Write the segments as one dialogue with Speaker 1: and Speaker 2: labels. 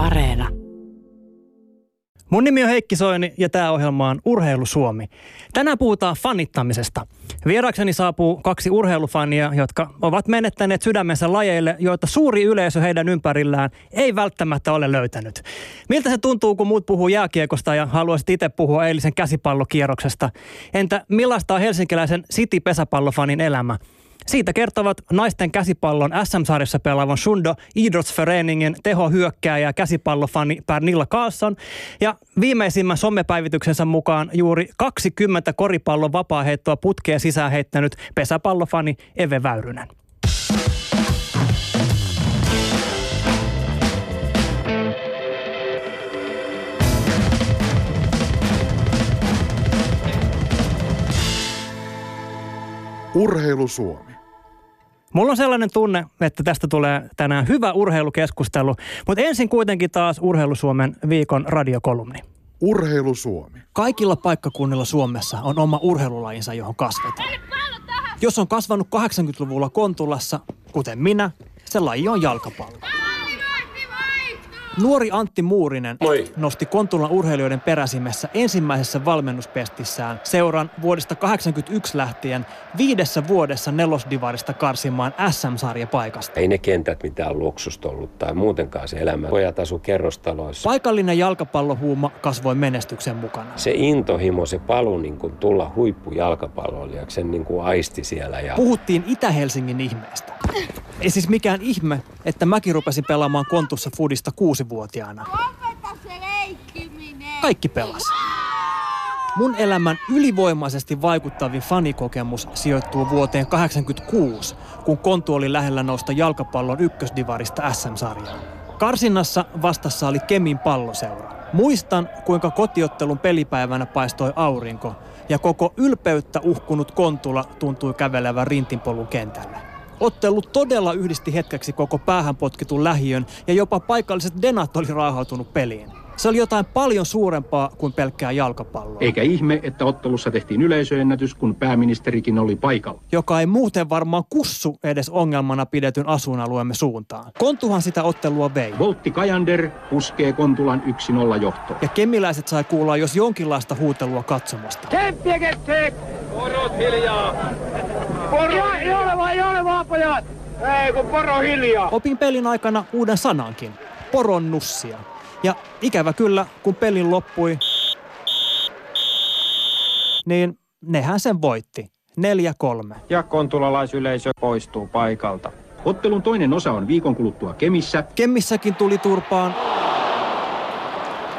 Speaker 1: Areena.
Speaker 2: Mun nimi on Heikki Soini ja tämä ohjelma on Urheilu Suomi. Tänään puhutaan fanittamisesta. Vierakseni saapuu kaksi urheilufania, jotka ovat menettäneet sydämensä lajeille, joita suuri yleisö heidän ympärillään ei välttämättä ole löytänyt. Miltä se tuntuu, kun muut puhuu jääkiekosta ja haluaisit itse puhua eilisen käsipallokierroksesta? Entä millaista on helsinkiläisen City-pesäpallofanin elämä? Siitä kertovat naisten käsipallon SM-sarjassa pelaavan Shundo Idrottsföreningen tehohyökkääjä käsipallofani Pernilla Karlsson. Ja viimeisimmän somepäivityksensä mukaan juuri 20 koripallon vapaaheittoa putkeen sisään heittänyt pesäpallofani Eve Väyrynen.
Speaker 3: Urheilu Suomi.
Speaker 2: Mulla on sellainen tunne, että tästä tulee tänään hyvä urheilukeskustelu, mutta ensin kuitenkin taas Urheilu Suomen viikon radiokolumni.
Speaker 3: Urheilu Suomi.
Speaker 4: Kaikilla paikkakunnilla Suomessa on oma urheilulajinsa, johon kasvetaan. Jos on kasvanut 80-luvulla Kontulassa, kuten minä, se laji on jalkapallo. Nuori Antti Muurinen
Speaker 5: Moi.
Speaker 4: nosti Kontulan urheilijoiden peräsimessä ensimmäisessä valmennuspestissään seuran vuodesta 81 lähtien viidessä vuodessa nelosdivarista karsimaan SM-sarjapaikasta.
Speaker 5: Ei ne kentät mitään luksusta ollut tai muutenkaan se elämä. Pojat asu kerrostaloissa.
Speaker 4: Paikallinen jalkapallohuuma kasvoi menestyksen mukana.
Speaker 5: Se intohimo, se palu niin kuin tulla huippujalkapalloilijaksi, sen niin kuin aisti siellä. Ja
Speaker 4: Puhuttiin Itä-Helsingin ihmeestä. Ei siis mikään ihme, että mäkin rupesin pelaamaan Kontussa Fudista kuusivuotiaana. Kaikki pelas. Mun elämän ylivoimaisesti vaikuttavin fanikokemus sijoittuu vuoteen 86, kun Kontu oli lähellä nousta jalkapallon ykkösdivarista SM-sarjaan. Karsinnassa vastassa oli Kemin palloseura. Muistan, kuinka kotiottelun pelipäivänä paistoi aurinko ja koko ylpeyttä uhkunut Kontula tuntui kävelevän rintinpolun kentälle. Ottelu todella yhdisti hetkeksi koko päähän potkitun lähiön ja jopa paikalliset denat oli raahautunut peliin. Se oli jotain paljon suurempaa kuin pelkkää jalkapalloa,
Speaker 6: Eikä ihme, että ottelussa tehtiin yleisöennätys, kun pääministerikin oli paikalla.
Speaker 4: joka ei muuten varmaan kussu edes ongelmana pidetyn asuinalueemme suuntaan. Kontuhan sitä ottelua vei.
Speaker 6: Voltti Kajander puskee Kontulan 1-0 johtoon.
Speaker 4: Ja kemiläiset sai kuulla jos jonkinlaista huutelua katsomosta. Opin pelin aikana uuden sanankin. Poronnussia. Ja ikävä kyllä, kun pelin loppui, niin nehän sen voitti. 4-3.
Speaker 7: ja kontulalaisyleisö poistuu paikalta.
Speaker 6: Ottelun toinen osa on viikon kuluttua Kemissä.
Speaker 4: Kemmissäkin tuli turpaan,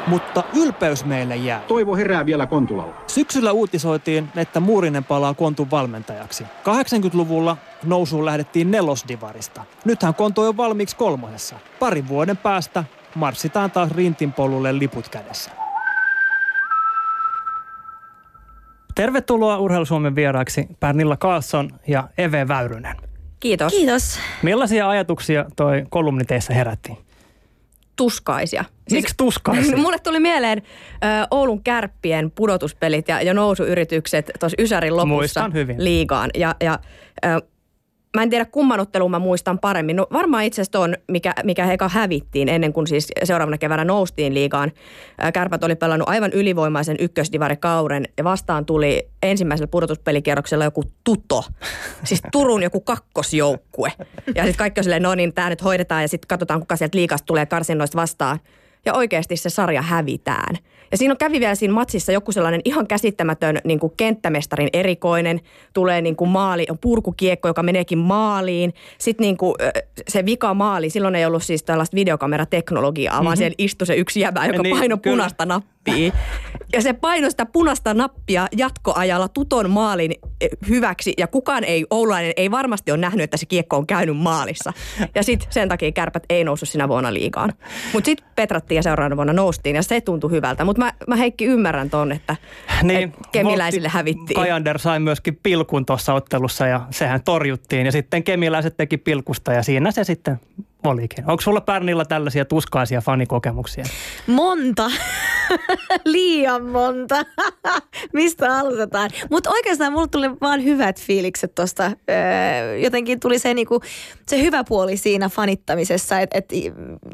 Speaker 4: mutta ylpeys meille jää.
Speaker 6: Toivo herää vielä Kontulalla.
Speaker 4: Syksyllä uutisoitiin, että Muurinen palaa Kontun valmentajaksi. 80-luvulla nousuun lähdettiin nelosdivarista. Nythän Kontu on valmiiksi kolmosessa. Parin vuoden päästä marssitaan taas rintinpolulle liput kädessä.
Speaker 2: Tervetuloa Urheilu Suomen vieraaksi Pernilla Karlsson ja Eve Väyrynen.
Speaker 8: Kiitos.
Speaker 9: Kiitos.
Speaker 2: Millaisia ajatuksia toi kolumni teissä herätti?
Speaker 8: Tuskaisia.
Speaker 2: Miksi tuskaisia?
Speaker 8: Mulle tuli mieleen ö, Oulun kärppien pudotuspelit ja, ja nousuyritykset tuossa Ysärin lopussa
Speaker 2: Muistan hyvin.
Speaker 8: liigaan. Ja, ja ö, mä en tiedä kumman ottelun mä muistan paremmin. No varmaan itse asiassa ton, mikä, mikä he eka hävittiin ennen kuin siis seuraavana keväänä noustiin liigaan. Kärpät oli pelannut aivan ylivoimaisen ykkösdivarikauden ja vastaan tuli ensimmäisellä pudotuspelikierroksella joku tuto. Siis Turun joku kakkosjoukkue. Ja sitten kaikki on silleen, no niin, tämä nyt hoidetaan ja sitten katsotaan, kuka sieltä liikasta tulee karsinnoista vastaan. Ja oikeasti se sarja hävitään. Ja siinä on kävi vielä siinä matsissa joku sellainen ihan käsittämätön niin kuin kenttämestarin erikoinen. Tulee niin kuin maali, on purkukiekko, joka meneekin maaliin. Sitten niin kuin, se vika maali, silloin ei ollut siis tällaista videokamerateknologiaa, mm-hmm. vaan siellä istui se yksi jäbä, joka
Speaker 2: Niin,
Speaker 8: niin, painoi
Speaker 2: kyllä.
Speaker 8: punaista nappia. Ja se painoi sitä punaista nappia jatkoajalla tuton maalin eh, hyväksi. Ja kukaan ei, oululainen ei varmasti ole nähnyt, että se kiekko on käynyt maalissa. Ja sitten sen takia kärpät ei noussut sinä vuonna liikaan. Mutta sitten petrattiin ja seuraavana vuonna noustiin ja se tuntui hyvältä. Mutta mä, mä Heikki ymmärrän ton, että niin, et kemiläisille hävittiin.
Speaker 2: Kajander sai myöskin pilkun tuossa ottelussa ja sehän torjuttiin. Ja sitten kemiläiset teki pilkusta ja siinä se sitten olikin. Onko sulla Pärnillä tällaisia tuskaisia fanikokemuksia?
Speaker 9: Monta. Liian monta. Mistä aloitetaan? Mutta oikeastaan mulle tuli vaan hyvät fiilikset tuosta. Öö, jotenkin tuli se, niinku, se hyvä puoli siinä fanittamisessa, että et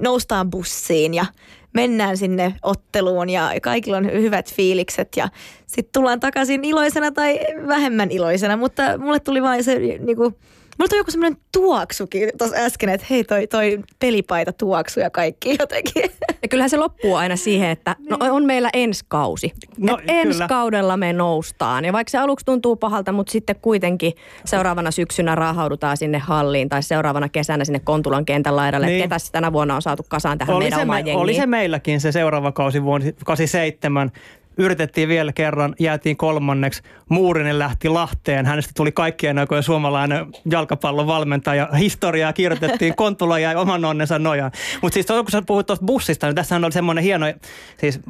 Speaker 9: noustaan bussiin ja mennään sinne otteluun ja kaikilla on hyvät fiilikset ja sitten tullaan takaisin iloisena tai vähemmän iloisena, mutta mulle tuli vain se niinku, Mulla tuli joku semmoinen tuoksukin tuossa äsken, että hei toi, toi pelipaita tuoksu ja kaikki jotenkin.
Speaker 8: Ja kyllähän se loppuu aina siihen, että no on meillä ensi kausi.
Speaker 4: No,
Speaker 8: Et ensi
Speaker 4: kyllä.
Speaker 8: kaudella me noustaan. Ja vaikka se aluksi tuntuu pahalta, mutta sitten kuitenkin seuraavana syksynä rahaudutaan sinne halliin tai seuraavana kesänä sinne Kontulan kentän laidalle.
Speaker 4: Niin.
Speaker 8: Niin. Ketä tänä vuonna on saatu kasaan tähän
Speaker 4: Oli
Speaker 8: meidän
Speaker 4: se,
Speaker 8: omaan
Speaker 4: me,
Speaker 8: jengiin.
Speaker 4: oli se meilläkin se seuraava kausi vuonna 87. Yritettiin vielä kerran, jäätiin kolmanneksi. Muurinen lähti Lahteen. Hänestä tuli kaikkien aikojen suomalainen jalkapallon valmentaja. Historiaa kirjoitettiin, Kontula jäi oman onnensa nojaan. Mutta siis kun sä puhuit tuosta bussista, niin tässähän oli semmoinen hieno, siis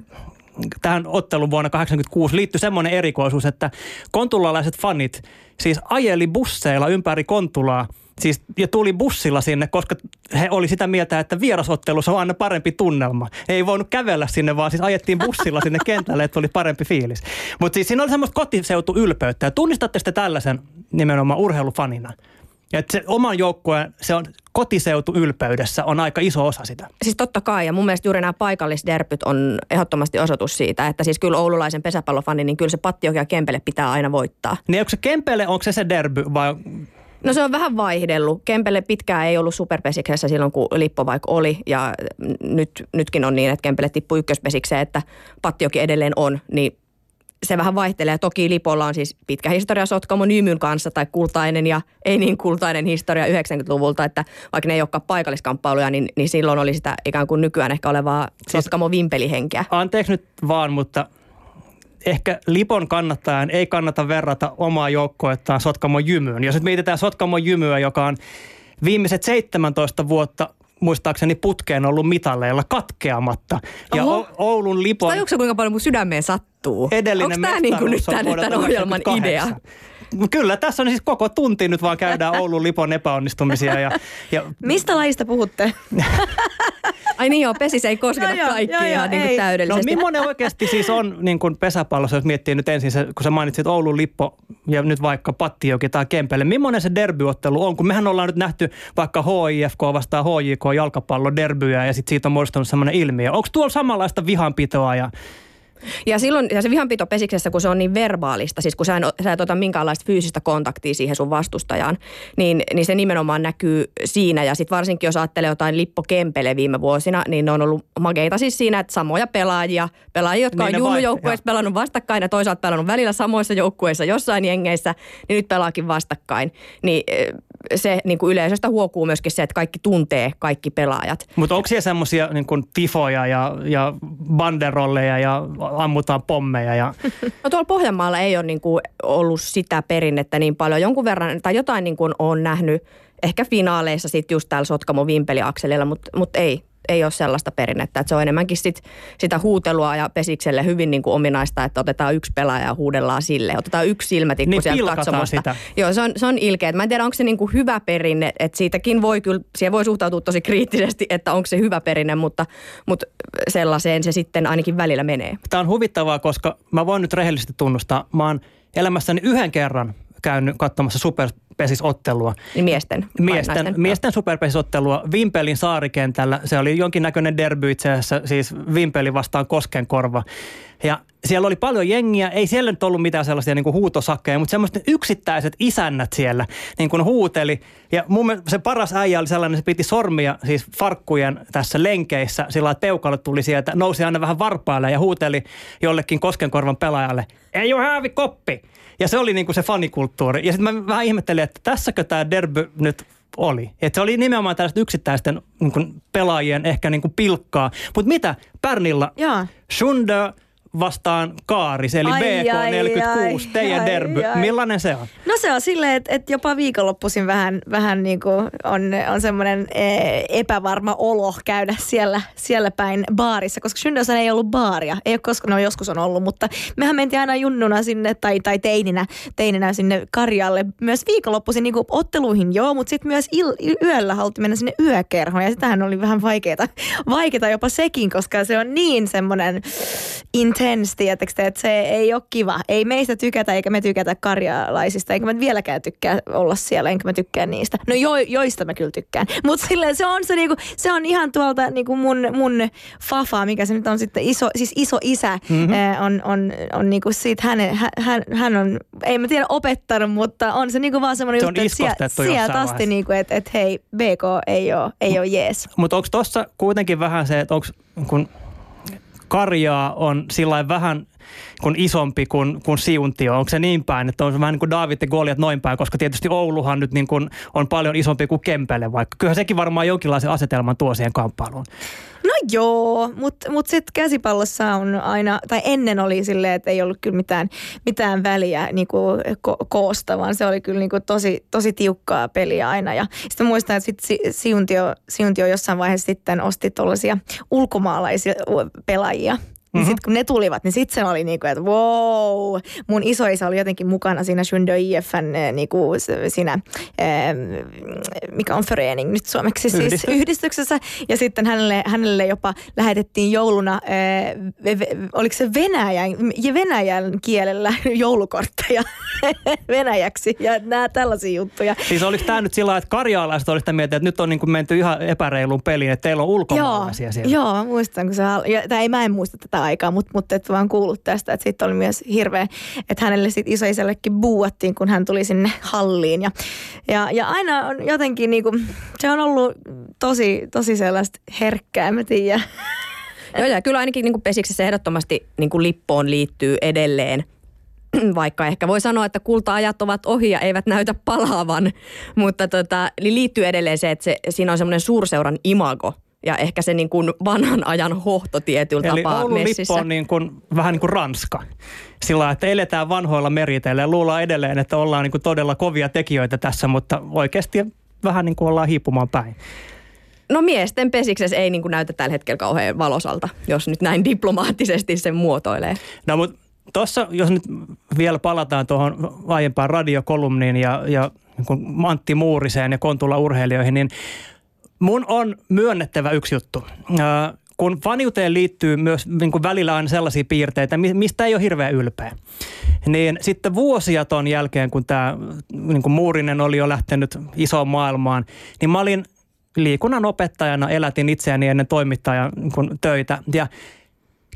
Speaker 4: tähän ottelun vuonna 1986 liittyi semmoinen erikoisuus, että kontulalaiset fanit siis ajeli busseilla ympäri Kontulaa Siis, ja tuli bussilla sinne, koska he oli sitä mieltä, että vierasottelussa on aina parempi tunnelma. Ei voinut kävellä sinne, vaan siis ajettiin bussilla sinne kentälle, että oli parempi fiilis. Mutta siis siinä oli semmoista kotiseutu ylpeyttä. Ja tunnistatte sitten tällaisen nimenomaan urheilufanina? Että se oman joukkueen, se on kotiseutu ylpeydessä on aika iso osa sitä.
Speaker 8: Siis totta kai, ja mun mielestä juuri nämä paikallisderpyt on ehdottomasti osoitus siitä, että siis kyllä oululaisen pesäpallofani, niin kyllä se Pattioki ja Kempele pitää aina voittaa.
Speaker 4: Niin onko se Kempele, onko se se derby vai
Speaker 8: No se on vähän vaihdellut. Kempele pitkään ei ollut superpesiksessä silloin, kun Lippo vaikka oli. Ja nyt, nytkin on niin, että Kempele tippui ykköspesikseen, että Pattioki edelleen on. Niin se vähän vaihtelee. Toki Lipolla on siis pitkä historia Sotkamo Nymyn kanssa tai kultainen ja ei niin kultainen historia 90-luvulta, että vaikka ne ei olekaan paikalliskamppailuja, niin, niin silloin oli sitä ikään kuin nykyään ehkä olevaa Sotkamo vimpelihenkeä.
Speaker 4: Anteeksi nyt vaan, mutta ehkä Lipon kannattajan ei kannata verrata omaa joukkoettaan Sotkamo Jymyyn. Jos nyt mietitään Sotkamo Jymyä, joka on viimeiset 17 vuotta muistaakseni putkeen ollut mitalleilla katkeamatta. Ja
Speaker 8: Oho.
Speaker 4: o- Oulun Lipon
Speaker 8: Tajuuko kuinka paljon mun sydämeen sattuu?
Speaker 4: edellinen
Speaker 8: Onko tämä niin kuin nyt tämän, tämän ohjelman
Speaker 4: 98.
Speaker 8: idea?
Speaker 4: Kyllä, tässä on siis koko tunti nyt vaan käydään Oulun Lipon epäonnistumisia. Ja, ja
Speaker 9: Mistä lajista puhutte?
Speaker 8: Ai niin joo, pesis ei kosketa
Speaker 9: Joo,
Speaker 8: kaikkia
Speaker 9: joo, joo,
Speaker 8: ihan niin kuin
Speaker 9: ei.
Speaker 4: No
Speaker 8: täydellisesti.
Speaker 4: millainen oikeasti siis on niin kuin pesäpallossa, jos miettii nyt ensin, se, kun sä mainitsit Oulun Lippo ja nyt vaikka Pattijoki tai Kempele. Millainen se derbyottelu on? Kun mehän ollaan nyt nähty vaikka HIFK vastaan HJK jalkapallo derbyä ja sitten siitä on muodostunut semmoinen ilmiö. Onko tuolla samanlaista vihanpitoa ja
Speaker 8: Ja silloin ja se vihanpito pesiksessä, kun se on niin verbaalista, siis kun sä, en, sä et ota minkäänlaista fyysistä kontaktia siihen sun vastustajaan, niin, niin se nimenomaan näkyy siinä. Ja sitten varsinkin jos ajattelee jotain Lippo Kempele viime vuosina, niin ne on ollut mageita siis siinä, että samoja pelaajia, pelaajia, jotka
Speaker 4: Niin
Speaker 8: on
Speaker 4: joo.
Speaker 8: pelannut vastakkain ja toisaalta pelannut välillä samoissa joukkueissa jossain jengeissä, niin nyt pelaakin vastakkain. Niin se niin kuin yleisöstä huokuu myöskin se, että kaikki tuntee kaikki pelaajat.
Speaker 4: Mutta onko siellä semmoisia niin kuin tifoja ja, ja banderolleja ja ammutaan pommeja ja
Speaker 8: No tuolla Pohjanmaalla ei ole niin kuin ollut sitä perinnettä niin paljon. Jonkun verran, tai jotain niin kuin on nähnyt ehkä finaaleissa sitten just täällä Sotkamo Vimpeli-akselilla, mutta mut ei, ei ole sellaista perinnettä. Et se on enemmänkin sit, sitä huutelua ja pesikselle hyvin niin kuin ominaista, että otetaan yksi pelaaja ja huudellaan sille. Otetaan yksi silmätikku
Speaker 4: Niin,
Speaker 8: sieltä katsomosta.
Speaker 4: sitä.
Speaker 8: Joo, se on, se on ilkeä. Mä en tiedä, onko se niin kuin hyvä perinne, että siitäkin voi kyllä, siihen voi suhtautua tosi kriittisesti, että onko se hyvä perinne, mutta, mutta sellaiseen se sitten ainakin välillä menee.
Speaker 4: Tämä on huvittavaa, koska mä voin nyt rehellisesti tunnustaa. Mä oon elämässäni yhden kerran käynyt katsomassa superpesisottelua.
Speaker 8: Niin miesten.
Speaker 4: Miesten,
Speaker 8: naisten?
Speaker 4: miesten superpesisottelua Vimpelin saarikentällä. Se oli jonkinnäköinen derby itse asiassa, siis Vimpeli vastaan Koskenkorva. Ja siellä oli paljon jengiä, ei siellä nyt ollut mitään sellaisia niin kuin huutosakkeja, mutta semmoiset yksittäiset isännät siellä niin kuin huuteli. Ja mun mielestä se paras äijä oli sellainen, se piti sormia siis farkkujen tässä lenkeissä sillä että peukalo tuli sieltä, nousi aina vähän varpaille ja huuteli jollekin Koskenkorvan pelaajalle, ei ole häävi koppi. Ja se oli niin kuin se fanikulttuuri. Ja sitten mä vähän ihmettelin, että tässäkö tämä derby nyt oli. Että se oli nimenomaan tällaista yksittäisten niin kuin pelaajien ehkä niin kuin pilkkaa. Mutta mitä? Pärnillä
Speaker 9: Joo.
Speaker 4: Schunder, vastaan Kaaris, eli
Speaker 9: Ai,
Speaker 4: BK46,
Speaker 9: ai,
Speaker 4: teidän
Speaker 9: ai,
Speaker 4: derby.
Speaker 9: ai.
Speaker 4: Millainen se on?
Speaker 9: No se on silleen, että, että jopa viikonloppuisin vähän, vähän niin kuin on, on semmoinen eh, epävarma olo käydä siellä, siellä päin baarissa, koska Syndössä ei ollut baaria. Ei ole koskaan, no joskus on ollut, mutta mehän mentiin aina junnuna sinne tai, tai teininä, teininä sinne Karjalle myös viikonloppuisin niin kuin otteluihin joo, mutta sitten myös il, yöllä haluttiin mennä sinne yökerhoon ja sitähän oli vähän vaikeaa, vaikeaa jopa sekin, koska se on niin semmoinen intense, tietysti, että se ei ole kiva. Ei meistä tykätä eikä me tykätä karjalaisista, eikä mä vieläkään tykkää olla siellä, enkä mä tykkää niistä. No jo, joista mä kyllä tykkään. Mutta silleen se on, se, niinku, se on ihan tuolta niinku mun, mun fafa, mikä se nyt on sitten iso, siis iso isä, mm-hmm. on, on, on niinku siitä, hänen, hän, hän on, ei mä tiedä opettanut, mutta on se niinku vaan semmoinen
Speaker 4: Se
Speaker 9: juttu, että sieltä
Speaker 4: jossain
Speaker 9: asti, niinku, että et, hei, BK ei ole, ei ole jees.
Speaker 4: Mutta onko tuossa kuitenkin vähän se, että onko kun karjaa on sillä vähän kun isompi kuin, kuin siuntio. Onko se niin päin, että on se vähän niin kuin David ja Goliat noin päin, koska tietysti Ouluhan nyt niin kuin on paljon isompi kuin Kempele vaikka. Kyllähän sekin varmaan jonkinlaisen asetelman tuo siihen kamppailuun.
Speaker 9: No joo, mutta mut sitten käsipallossa on aina, tai ennen oli silleen, että ei ollut kyllä mitään, mitään väliä niinku ko- koosta, vaan se oli kyllä niinku tosi, tosi tiukkaa peliä aina. Ja sitten muistan, että sit Si- Siuntio, Siuntio jossain vaiheessa sitten osti tuollaisia ulkomaalaisia pelaajia. Niin sitten kun ne tulivat, niin sitten se oli niinku, että wow. Mun isoisä oli jotenkin mukana siinä Shundo IFN eh, niinku s- siinä, mikä on förening nyt suomeksi siis
Speaker 4: Yhdistys.
Speaker 9: yhdistyksessä. Ja sitten hänelle, hänelle jopa lähetettiin jouluna, eh, oliko se Venäjän, ja Venäjän kielellä joulukortteja venäjäksi ja nämä tällaisia juttuja.
Speaker 4: Siis oliko tämä nyt sillä että karjaalaiset olisivat sitä mieltä, että nyt on niin kuin menty ihan epäreiluun peliin, että teillä on ulkomaalaisia
Speaker 9: joo,
Speaker 4: siellä?
Speaker 9: Joo, mä muistan, kun se, ja, tai ei, mä en muista tätä aikaa, mutta, mutta et vaan kuullut tästä, että sitten oli myös hirveä, että hänelle sitten isoisällekin buuattiin, kun hän tuli sinne halliin. Ja, ja, ja aina on jotenkin niinku, se on ollut tosi, tosi sellaista herkkää, mä tiedä.
Speaker 8: Joo, ja kyllä ainakin niin pesiksessä ehdottomasti niin kuin lippoon liittyy edelleen vaikka ehkä voi sanoa, että kulta-ajat ovat ohi ja eivät näytä palaavan, mutta tota, eli liittyy edelleen se, että se, siinä on semmoinen suurseuran imago ja ehkä se niin kuin vanhan ajan hohto tietyllä
Speaker 4: Eli
Speaker 8: tapaa
Speaker 4: Oulun
Speaker 8: messissä.
Speaker 4: on niin kuin, vähän niin kuin Ranska. Sillä että eletään vanhoilla meriteillä ja luullaan edelleen, että ollaan niin kuin todella kovia tekijöitä tässä, mutta oikeasti vähän niin kuin ollaan hiipumaan päin.
Speaker 8: No miesten pesiksessä ei niin kuin näytä tällä hetkellä kauhean valosalta, jos nyt näin diplomaattisesti sen muotoilee.
Speaker 4: No mutta tuossa, jos nyt vielä palataan tuohon aiempaan radiokolumniin ja, ja niin Antti Muuriseen ja Kontula urheilijoihin, niin mun on myönnettävä yksi juttu. Ää, kun faniuteen liittyy myös niin kuin välillä aina sellaisia piirteitä, mi- mistä ei ole hirveän ylpeä, niin sitten vuosia ton jälkeen, kun tämä niin Muurinen oli jo lähtenyt isoon maailmaan, niin mä olin liikunnan opettajana, elätin itseäni ennen toimittajan niin töitä ja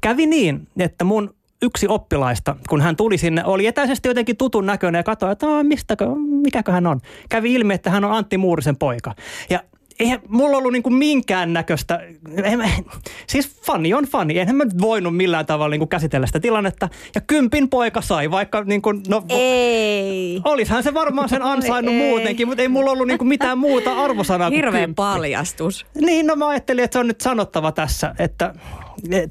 Speaker 4: kävi niin, että mun yksi oppilaista, kun hän tuli sinne, oli etäisesti jotenkin tutun näköinen ja katsoi, että "Aa, mistäkö, mikäkö hän on. Kävi ilmi, että hän on Antti Muurisen poika. Ja eihän mulla ollut niinku minkään näköistä, siis fani on fani, enhän mä nyt voinut millään tavalla niinku käsitellä sitä tilannetta. Ja kympin poika sai, vaikka niinku, no,
Speaker 9: Ei.
Speaker 4: Olishan se varmaan sen ansainnut
Speaker 9: ei.
Speaker 4: muutenkin, mutta ei mulla ollut niinku mitään muuta arvosanaa kuin
Speaker 8: Hirveä
Speaker 4: kymppi.
Speaker 8: paljastus.
Speaker 4: Niin, no mä ajattelin, että se on nyt sanottava tässä, että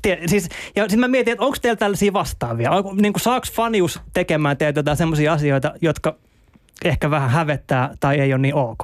Speaker 4: tie, siis, ja sitten mä mietin, että onko teillä tällaisia vastaavia? Onko, niin kuin, saako fanius tekemään teiltä jotain sellaisia asioita, jotka ehkä vähän hävettää tai ei ole niin ok?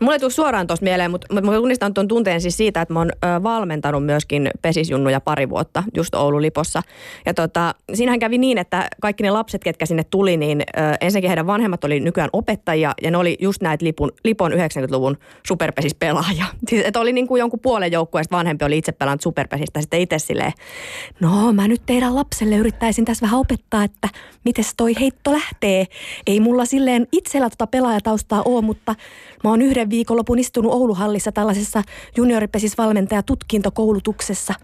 Speaker 8: Mulle ei tule suoraan tuosta mieleen, mutta mä tunnistan tuon tunteen siis siitä, että mä oon ö, valmentanut myöskin pesisjunnuja pari vuotta just Oulun Lipossa. Ja tota, siinähän kävi niin, että kaikki ne lapset, ketkä sinne tuli, niin ö, ensinnäkin heidän vanhemmat oli nykyään opettajia ja ne oli just näitä Lipun, Lipon 90-luvun superpesispelaajia. Siis, että oli niin kuin jonkun puolen joukkueesta vanhempi oli itse pelannut superpesistä sitten itse silleen, no mä nyt teidän lapselle yrittäisin tässä vähän opettaa, että miten toi heitto lähtee. Ei mulla silleen itsellä tota pelaajataustaa ole, mutta mä oon yhden viikonlopun istunut Ouluhallissa tällaisessa junioripesisvalmentajatutkintokoulutuksessa.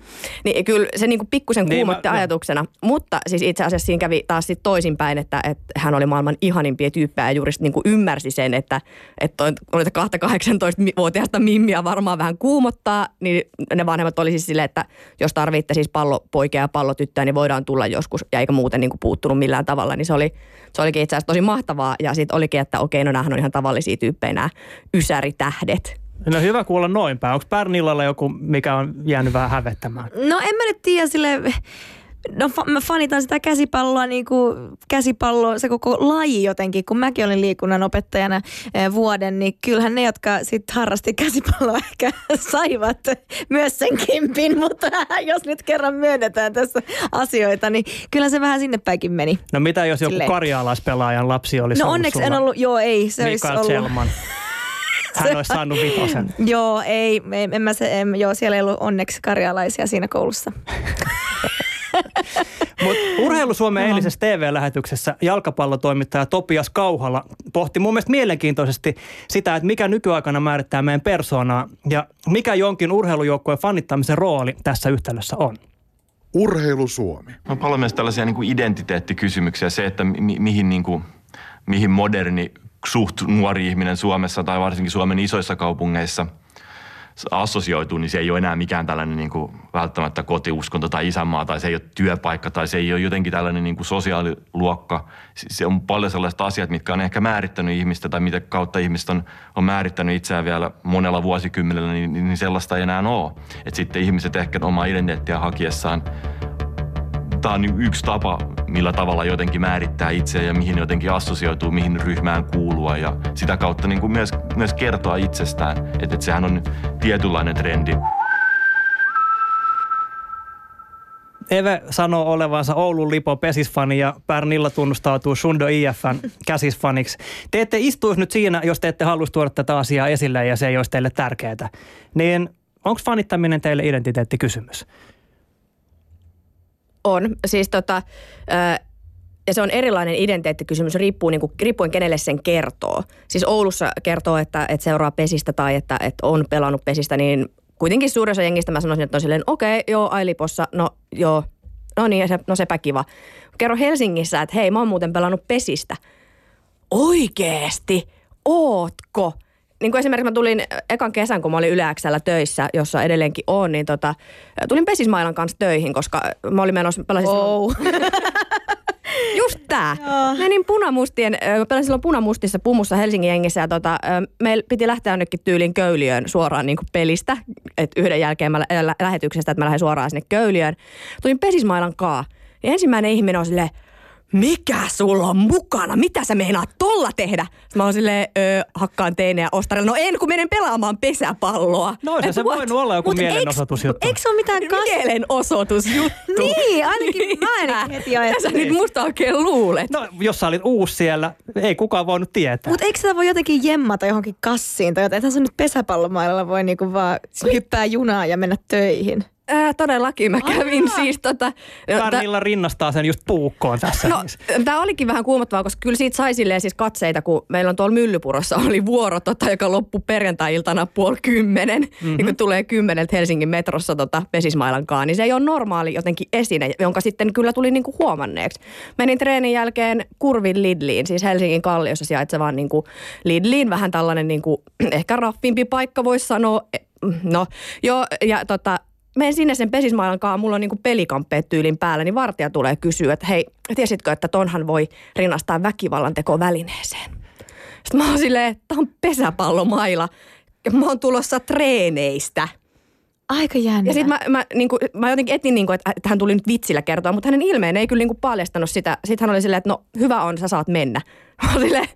Speaker 8: Niin kyllä se niinku pikkusen
Speaker 4: Niin,
Speaker 8: kuumotti
Speaker 4: mä-
Speaker 8: ajatuksena, mutta siis itse asiassa siinä kävi taas sit toisinpäin, että, että hän oli maailman ihanimpia tyyppejä ja juuri niinku ymmärsi sen, että, että noita kahta 18-vuotiaasta mimmiä varmaan vähän kuumottaa, niin ne vanhemmat oli siis silleen, että jos tarvitte siis pallopoikia ja pallotyttöä, niin voidaan tulla joskus. Ja eikä muuten niinku puuttunut millään tavalla, niin se oli, se olikin itse asiassa tosi mahtavaa. Ja sitten olikin, että okei, no on ihan tavallisia tyyppejä nämä ysäritähdet.
Speaker 4: No hyvä kuulla noin päin. Onko Pärnillalla joku, mikä on jäänyt vähän hävettämään?
Speaker 9: No en mä nyt tiedä sille No fa- mä fanitan sitä käsipalloa, niin kuin käsipallo, se koko laji jotenkin, kun mäkin olin liikunnan opettajana eh, vuoden, niin kyllähän ne, jotka sitten harrasti käsipalloa ehkä saivat myös sen kimpin, mutta jos nyt kerran myönnetään tässä asioita, niin kyllä se vähän sinne päinkin meni.
Speaker 4: No mitä jos joku
Speaker 9: Silleen.
Speaker 4: karjalaispelaajan lapsi olisi
Speaker 9: No
Speaker 4: ollut
Speaker 9: onneksi
Speaker 4: sulla?
Speaker 9: en ollut, joo ei, se olisi
Speaker 4: Mikael
Speaker 9: ollut.
Speaker 4: Selman. Hän olisi saanut vitosen.
Speaker 9: Joo, ei, en, en mä se, en, joo, siellä ei ollut onneksi karjalaisia siinä koulussa.
Speaker 4: Mutta Urheilu Suomen eilisessä TV-lähetyksessä jalkapallotoimittaja Topias Kauhala pohti mun mielestä mielenkiintoisesti sitä, että mikä nykyaikana määrittää meidän persoonaa ja mikä jonkin urheilujoukkueen fanittamisen rooli tässä yhtälössä on.
Speaker 3: Urheilu Suomi.
Speaker 10: On paljon myös tällaisia niin kuin identiteettikysymyksiä. Se, että mi- mihin, niin kuin, mihin moderni suht nuori ihminen Suomessa tai varsinkin Suomen isoissa kaupungeissa assosioituu, niin se ei ole enää mikään tällainen niin kuin välttämättä kotiuskonto tai isänmaa tai se ei ole työpaikka tai se ei ole jotenkin tällainen niin kuin sosiaaliluokka. Se- on paljon sellaista asiat, mitkä on ehkä määrittänyt ihmistä tai mitä kautta ihmistä on, on määrittänyt itseään vielä monella vuosikymmenellä, niin, niin sellaista ei enää ole. Et sitten ihmiset ehkä omaa identiteettiä hakiessaan tämä on yksi tapa, millä tavalla jotenkin määrittää itseä ja mihin jotenkin assosioituu, mihin ryhmään kuulua ja sitä kautta niin kuin myös, myös kertoa itsestään. Että, että sehän on tietynlainen trendi.
Speaker 4: Eve sanoo olevansa Oulun Lipo pesisfani ja Pärnilla tunnustautuu Sundo IFN käsisfaniksi. Te ette istuisi nyt siinä, jos te ette haluaisi tuoda tätä asiaa esille ja se ei olisi teille tärkeää. Niin onko fanittaminen teille identiteettikysymys?
Speaker 8: On. Siis tota, ö, ja se on erilainen identiteettikysymys, riippuu niinku, riippuen kenelle sen kertoo. Siis Oulussa kertoo, että, että seuraa pesistä tai että, että on pelannut pesistä, niin kuitenkin suurin osa jengistä mä sanoisin, että on silleen, okei, okay, joo, Ailipossa, no joo, no niin, se, no sepä kiva. Kerro Helsingissä, että hei, mä oon muuten pelannut pesistä. Oikeesti? Ootko? Niin kuin esimerkiksi mä tulin ekan kesän, kun mä olin Yleäksellä töissä, jossa edelleenkin on, niin tota, tulin Pesismailan kanssa töihin, koska mä olin menossa, pelasin
Speaker 9: Oh.
Speaker 8: Just tää. Menin punamustien, pelasin silloin punamustissa pumussa Helsingin jengissä ja tota, meillä piti lähteä jonnekin tyylin Köyliöön suoraan niin pelistä. Et yhden jälkeen mä, lä- lä- lähetyksestä, että mä lähden suoraan sinne Köyliöön. Tulin Pesismailan kaa. Ja ensimmäinen ihminen on silleen, mikä sulla on mukana? Mitä sä meinaat tolla tehdä? Sitten mä oon silleen, öö, hakkaan teinejä ostarilla. No en, kun menen pelaamaan pesäpalloa.
Speaker 4: No se
Speaker 8: what?
Speaker 4: voinut olla joku
Speaker 9: Mut
Speaker 4: mielenosoitusjuttu.
Speaker 9: Eikö se ole mitään kas...
Speaker 8: Mielenosoitusjuttu.
Speaker 9: Niin, ainakin mä ainakin heti
Speaker 8: Mitä sä
Speaker 9: ajattelin.
Speaker 8: nyt musta oikein luulet?
Speaker 4: No jos sä olit uusi siellä, ei kukaan voinut tietää.
Speaker 9: Mutta eikö sitä voi jotenkin jemmata johonkin kassiin tai jotain? Eihän se nyt pesäpallomailalla voi niinku vaan hyppää junaa ja mennä töihin.
Speaker 8: Ää, todellakin mä kävin siis tota...
Speaker 4: Pärnilla rinnastaa sen just puukkoon tässä.
Speaker 8: No, tämä olikin vähän kuumottavaa, koska kyllä siitä sai silleen siis katseita, kun meillä on tuolla Myllypurossa oli vuoro, tota, joka loppui perjantai-iltana puoli kymmenen. Mm-hmm. Ja kun tulee kymmeneltä Helsingin metrossa tota, Pesismailankaan, niin se ei ole normaali jotenkin esine, jonka sitten kyllä tuli niinku huomanneeksi. Menin treenin jälkeen Kurvin Lidliin, siis Helsingin kalliossa sijaitsevaan niinku Lidliin, vähän tällainen niinku, ehkä raffimpi paikka voisi sanoa. No, joo, ja tota, menen sinne sen pesismailan kanssa, mulla on niinku pelikamppeet tyylin päällä, niin vartija tulee kysyä, että hei, tiesitkö, että tonhan voi rinnastaa väkivallan teko välineeseen? Sitten mä oon silleen, tää on pesäpallomaila. Ja mä oon tulossa treeneistä.
Speaker 9: Aika jännä.
Speaker 8: Ja sitten mä, mä, niinku, mä jotenkin etin, niinku, että, että hän tuli nyt vitsillä kertoa, mutta hänen ilmeen ei kyllä niinku paljastanut sitä. Sitten hän oli silleen, että no hyvä on, sä saat mennä. Mä oon silleen,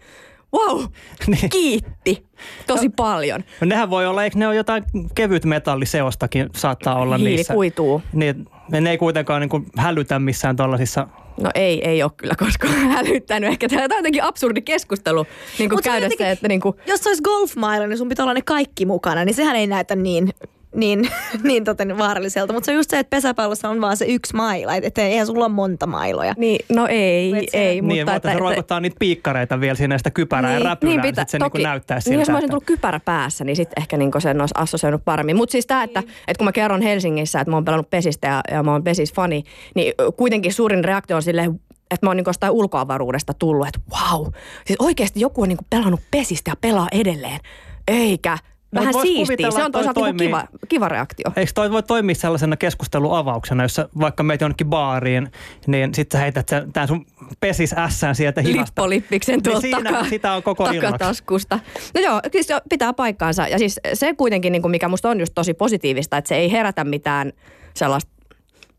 Speaker 8: wow,
Speaker 4: Niin.
Speaker 8: kiitti tosi paljon.
Speaker 4: No nehän voi olla, eikö ne ole jotain kevyt metalliseostakin saattaa olla niissä.
Speaker 8: Hiilikuituu.
Speaker 4: Niin, ne ei kuitenkaan niin kuin hälytä missään tuollaisissa
Speaker 8: No ei, ei ole kyllä koskaan hälyttänyt. Ehkä tämä on jotenkin absurdi keskustelu niin kuin käydä
Speaker 9: jotenkin-
Speaker 8: se, että niin kuin,
Speaker 9: Jos se olisi golfmailla, niin sun pitää olla ne kaikki mukana, niin sehän ei näytä niin, niin, niin tota, vaaralliselta. Mutta se on just se, että pesäpallossa on vaan se yksi maila, että et eihän sulla ole monta mailoja.
Speaker 8: niin, no ei,
Speaker 9: se-
Speaker 8: ei.
Speaker 4: niin,
Speaker 8: mutta
Speaker 4: mutta se roikottaa niitä piikkareita vielä sinne sitä kypärää ja räpylää, niin, sit se niin näyttää siltä.
Speaker 8: Niin jos mä olisin
Speaker 4: että-
Speaker 8: tullut kypärä päässä, niin sitten ehkä niin sen olisi assosioinut paremmin. Mutta siis tämä, että, että kun mä kerron Helsingissä, että mä oon pelannut pesistä ja, ja mä oon pesis-fani, niin kuitenkin suurin reaktio on silleen, että mä oon niin jostain ulkoavaruudesta tullut, että wow, siis oikeasti joku on niin pelannut pesistä ja pelaa edelleen. Eikä vähän siistiä. Se on toisaalta niinku
Speaker 4: toimii-
Speaker 8: kiva, kiva reaktio.
Speaker 4: Eikö toi voi toimia sellaisena keskusteluavauksena, jossa vaikka meet jonnekin baariin, niin sitten sä heität sen, tämän sun pesis ässään sieltä hihasta.
Speaker 8: Lippolippiksen tuolta
Speaker 4: Niin siinä
Speaker 8: takaa,
Speaker 4: sitä on koko
Speaker 8: takataskusta. No joo, se pitää paikkaansa. Ja siis se kuitenkin, niin kuin mikä musta on just tosi positiivista, että se ei herätä mitään sellaista,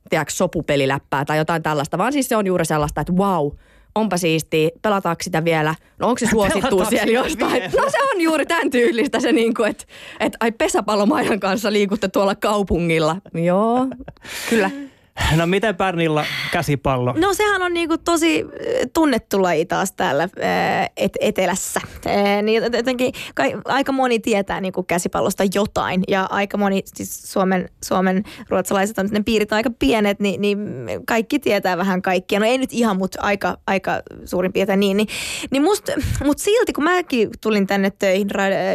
Speaker 8: tiedätkö, sopupeliläppää tai jotain tällaista, vaan siis se on juuri sellaista, että wow, onpa siistiä, pelataanko sitä vielä, no onko se suosittu siellä jostain.
Speaker 4: vielä?
Speaker 8: No se on juuri tämän tyylistä se, niin kuin, että, että ai pesäpallomaidan kanssa liikutte tuolla kaupungilla. Joo, kyllä.
Speaker 4: No miten Pärnillä käsipallo?
Speaker 9: No sehän on niinku tosi äh, tunnettu laji taas täällä äh, et- etelässä. Äh, Niin jotenkin kai, aika moni tietää niinku käsipallosta jotain ja aika moni, siis Suomen, Suomen ruotsalaiset on, ne piirit on aika pienet, niin, niin kaikki tietää vähän kaikkia. No ei nyt ihan, mutta aika, aika suurin piirtein niin. Niin, niin must, mut silti kun mäkin tulin tänne töihin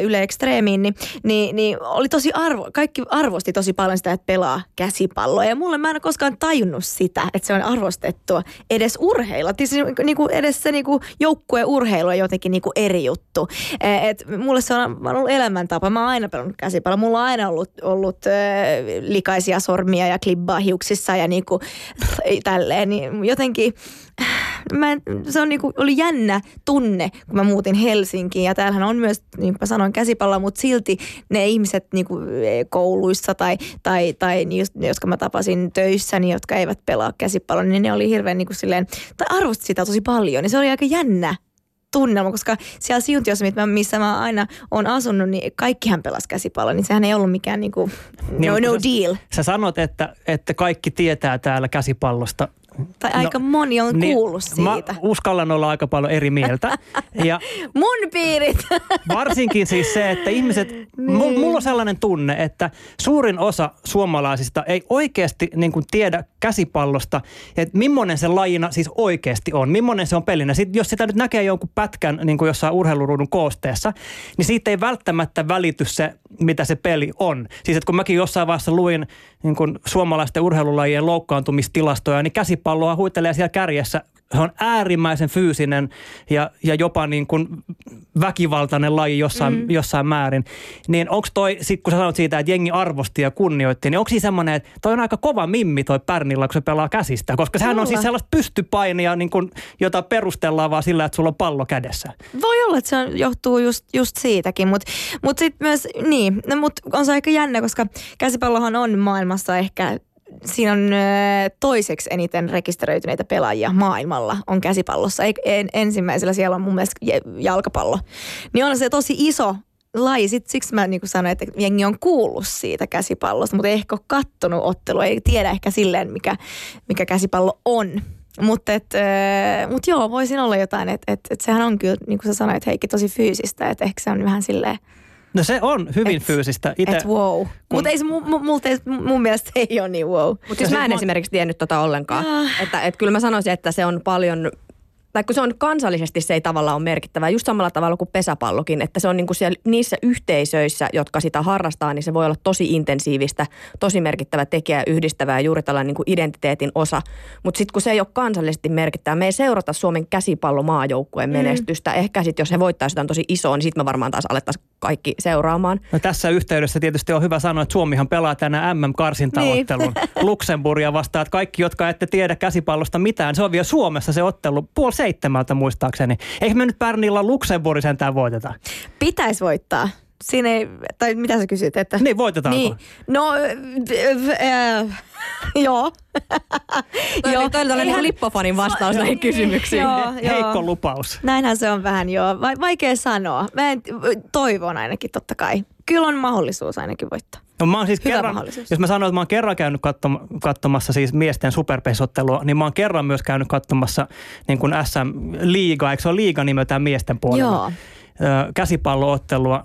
Speaker 9: Yle Extremiin, niin, niin, niin oli tosi arvo, kaikki arvosti tosi paljon sitä, että pelaa käsipalloa. Ja mulle mä en ole koskaan tajunnut sitä, että se on arvostettua edes urheilla. Siis niinku edes se niinku joukkueen urheilu on jotenkin niinku eri juttu. Eh, Et mulle se on, ollut elämäntapa. Mä oon aina pelannut käsipalloa. Mulla on aina ollut, ollut äh, likaisia sormia ja klibbaa hiuksissa ja niinku tälleen. Niin jotenkin mä se on niinku, oli jännä tunne, kun mä muutin Helsinkiin. Ja täällähän on myös, niin mä sanoin, käsipalloa, mutta silti ne ihmiset niinku, eh, kouluissa tai, tai, tai just, ne, jotka mä tapasin töissä, niin jotka eivät pelaa käsipalloa, niin ne oli hirveän niinku, silleen, tai arvosti sitä tosi paljon. Niin se oli aika jännä tunnelma, koska siellä Siuntiossa, missä mä aina oon asunut, niin kaikkihan pelas käsipalloa, niin sehän ei ollut mikään niinku,
Speaker 4: Niin,
Speaker 9: no,
Speaker 4: mutta
Speaker 9: no
Speaker 4: sä-
Speaker 9: deal.
Speaker 4: Sä sanot, että, että kaikki tietää täällä käsipallosta.
Speaker 9: Tai aika moni on kuullut
Speaker 4: Mä
Speaker 9: siitä.
Speaker 4: uskallan olla aika paljon eri mieltä. Ja
Speaker 9: Mun piirit!
Speaker 4: varsinkin siis se, että ihmiset,
Speaker 9: Niin.
Speaker 4: mulla mulla on sellainen tunne, että suurin osa suomalaisista ei oikeasti niin kuin tiedä käsipallosta, että millainen se lajina siis oikeasti on, millainen se on pelinä. Sitten jos sitä nyt näkee jonkun pätkän niin kuin jossain urheiluruudun koosteessa, niin siitä ei välttämättä välity se, mitä se peli on. Siis että kun mäkin jossain vaiheessa luin niin kuin suomalaisten urheilulajien loukkaantumistilastoja, niin käsipalloa huitelee siellä kärjessä se on äärimmäisen fyysinen ja, ja jopa niin kuin väkivaltainen laji jossain, mm. jossain määrin. Niin onko toi, sit kun sä sanot siitä, että jengi arvosti ja kunnioitti, niin onko siinä semmoinen, että toi on aika kova mimmi toi Pärnillä, kun se pelaa käsistä? Koska sehän on siis sellaista pystypainia, niin kuin, jota perustellaan vaan sillä, että sulla on pallo kädessä.
Speaker 9: Voi olla, että se on, johtuu just, just siitäkin, mutta mut sitten myös, niin, no, mut on se aika jännä, koska käsipallohan on maailmassa ehkä Siinä on toiseksi eniten rekisteröityneitä pelaajia maailmalla on käsipallossa. Ensimmäisellä siellä on mun mielestä jalkapallo. Niin on se tosi iso laji. Sit, siksi mä niin sanoin, että jengi on kuullut siitä käsipallosta, mutta ei ehkä ole kattonut ottelua. Ei tiedä ehkä silleen, mikä, mikä käsipallo on. Mutta mut joo, voisin olla jotain, että et, et sehän on kyllä, niin kuin sä sanoit Heikki, tosi fyysistä. Että ehkä se on vähän silleen,
Speaker 4: No se on hyvin
Speaker 9: Et-
Speaker 4: fyysistä. Ite,
Speaker 9: että wow. Mutta ei se mu, mu, multa mun mielestä ei ole niin wow.
Speaker 8: Mutta siis mä en esimerkiksi tiennyt tota ollenkaan.
Speaker 9: Ah.
Speaker 8: Että, että kyllä mä sanoisin, että se on paljon, tai kun se on kansallisesti se ei tavallaan ole merkittävää, just samalla tavalla kuin pesäpallokin, että se on niinku siellä, niissä yhteisöissä, jotka sitä harrastaa, niin se voi olla tosi intensiivistä, tosi merkittävä tekijä, yhdistävä ja juuri tällainen niinku identiteetin osa. Mutta sitten kun se ei ole kansallisesti merkittävää, me ei seurata Suomen käsipallomaajoukkueen menestystä. Ehkä sitten jos he voittaisivat jotain tosi isoa, niin sitten me varmaan taas alettaisiin kaikki seuraamaan.
Speaker 4: No tässä yhteydessä tietysti on hyvä sanoa, että Suomihan pelaa tänään MM-karsintaottelun
Speaker 9: Niin.
Speaker 4: Luxemburgia vastaan. Että kaikki, jotka ette tiedä käsipallosta mitään, se on vielä Suomessa se ottelu puoli seitsemältä muistaakseni. Eikö me nyt Pärnillä Luxemburgi sentään voiteta?
Speaker 9: Pitäisi voittaa. Siinä ei, tai mitä sä kysyt? Että...
Speaker 4: Niin, voitetaanko?
Speaker 9: Niin. No, äh, äh, joo.
Speaker 8: Toi oli, tällainen niinku lippofanin vastaus näihin kysymyksiin.
Speaker 9: Joo, joo.
Speaker 4: Heikko lupaus.
Speaker 9: Näinhän se on vähän joo. Va- vaikea sanoa. Mä en, toivon ainakin totta kai. Kyllä on mahdollisuus ainakin voittaa.
Speaker 4: No mä oon siis
Speaker 9: Hyvä
Speaker 4: kerran, jos mä sanoin, että mä oon kerran käynyt katsom- katsomassa siis miesten superpesottelua, niin mä oon kerran myös käynyt katsomassa niin kuin SM-liiga, eikö se ole liiga nimeltään miesten puolella?
Speaker 9: Joo.
Speaker 4: Ö, käsipalloottelua.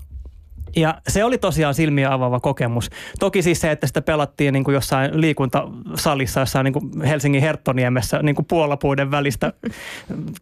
Speaker 4: Ja se oli tosiaan silmiä avaava kokemus. Toki siis se, että sitä pelattiin niin kuin jossain liikuntasalissa, jossain niin kuin Helsingin Herttoniemessä niin kuin puolapuiden välistä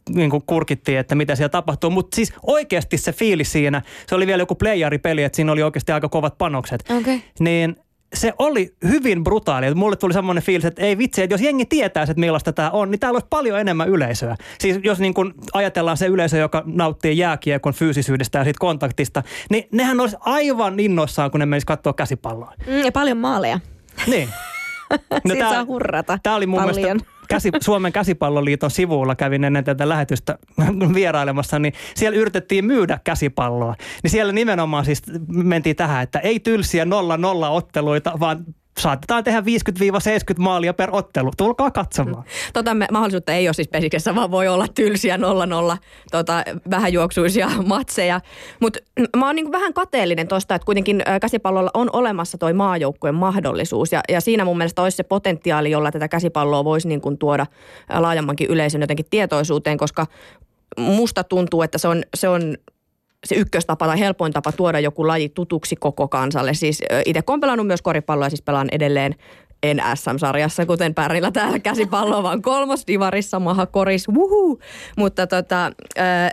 Speaker 4: niin kuin kurkittiin, että mitä siellä tapahtuu. Mutta siis oikeasti se fiilis siinä, se oli vielä joku playeripeli, että siinä oli oikeasti aika kovat panokset.
Speaker 9: Okei.
Speaker 4: Niin se oli hyvin brutaali. Mulle tuli semmoinen fiilis, että ei vitsi, että jos jengi tietää, että millaista tämä on, niin täällä olisi paljon enemmän yleisöä. Siis jos niin kun ajatellaan se yleisö, joka nauttii jääkiekon fyysisyydestä ja siitä kontaktista, niin nehän olisi aivan innoissaan, kun ne menis katsoa käsipalloa.
Speaker 9: Mm, ja paljon maaleja.
Speaker 4: Niin.
Speaker 9: No Siitä tää, saa hurrata
Speaker 4: Tämä oli mun
Speaker 9: paljon.
Speaker 4: mielestä käsi, Suomen käsipalloliiton sivuilla, kävin ennen tätä lähetystä vierailemassa, niin siellä yritettiin myydä käsipalloa. Niin siellä nimenomaan siis mentiin tähän, että ei tylsiä nolla nolla otteluita, vaan saatetaan tehdä 50-70 maalia per ottelu. Tulkaa katsomaan.
Speaker 8: Tota me, mahdollisuutta ei ole siis pesiksessä, vaan voi olla tylsiä 0-0 tota, vähäjuoksuisia matseja. Mutta mä oon niin vähän kateellinen tuosta, että kuitenkin käsipallolla on olemassa toi maajoukkueen mahdollisuus. Ja, ja siinä mun mielestä olisi se potentiaali, jolla tätä käsipalloa voisi niin kuin tuoda laajemmankin yleisön jotenkin tietoisuuteen, koska musta tuntuu, että se on, se on se ykköstapa tai helpoin tapa tuoda joku laji tutuksi koko kansalle. Siis itse kun pelannut myös koripalloa, siis pelaan edelleen en SM-sarjassa, kuten Pärnillä täällä käsipallo, vaan kolmosdivarissa, maha koris, wuhuu. Mutta tota, äh,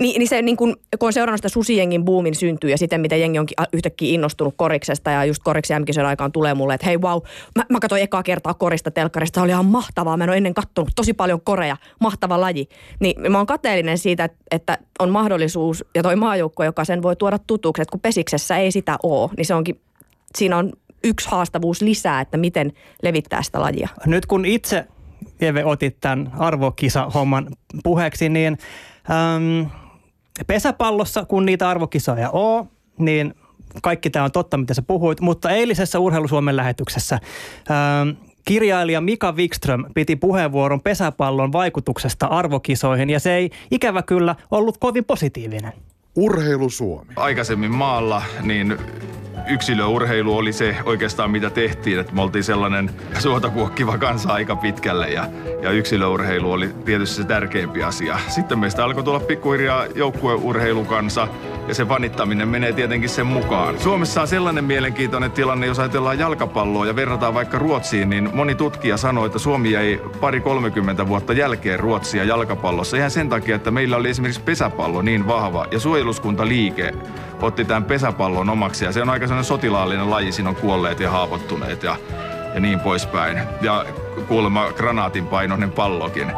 Speaker 8: niin, niin se, niin kun, kun on seurannut sitä susijengin boomin syntyy ja sitten miten jengi onkin yhtäkkiä innostunut koriksesta ja just koriksi MKisen aikaan tulee mulle, että hei wow, mä, mä katsoin ekaa kertaa korista telkkarista, se oli ihan mahtavaa, mä en ole ennen katsonut tosi paljon koreja, mahtava laji. Niin mä oon kateellinen siitä, että, on mahdollisuus ja toi maajoukko, joka sen voi tuoda tutuksi, että kun pesiksessä ei sitä ole, niin se onkin, siinä on yksi haastavuus lisää, että miten levittää sitä lajia.
Speaker 4: Nyt kun itse Eve otit tämän arvokisa-homman puheeksi, niin äm, pesäpallossa, kun niitä arvokisoja on, niin kaikki tämä on totta, mitä sä puhuit, mutta eilisessä Urheilusuomen lähetyksessä äm, kirjailija Mika Wikström piti puheenvuoron pesäpallon vaikutuksesta arvokisoihin ja se ei ikävä kyllä ollut kovin positiivinen.
Speaker 3: Urheilu Suomi.
Speaker 11: Aikaisemmin maalla niin yksilöurheilu oli se oikeastaan mitä tehtiin, että me oltiin sellainen suotakuokkiva kansa aika pitkälle ja, ja yksilöurheilu oli tietysti se tärkeimpi asia. Sitten meistä alkoi tulla pikkuhiljaa joukkueurheilukansa ja se vanittaminen menee tietenkin sen mukaan. Suomessa on sellainen mielenkiintoinen tilanne, jos ajatellaan jalkapalloa ja verrataan vaikka Ruotsiin, niin moni tutkija sanoi, että Suomi ei pari 30 vuotta jälkeen Ruotsia jalkapallossa ihan sen takia, että meillä oli esimerkiksi pesäpallo niin vahva ja suojeluskuntaliike otti tämän pesäpallon omaksi ja se on aika sellainen sotilaallinen laji, siinä on kuolleet ja haavoittuneet ja, ja niin poispäin. Ja kuulemma granaatin painoinen pallokin.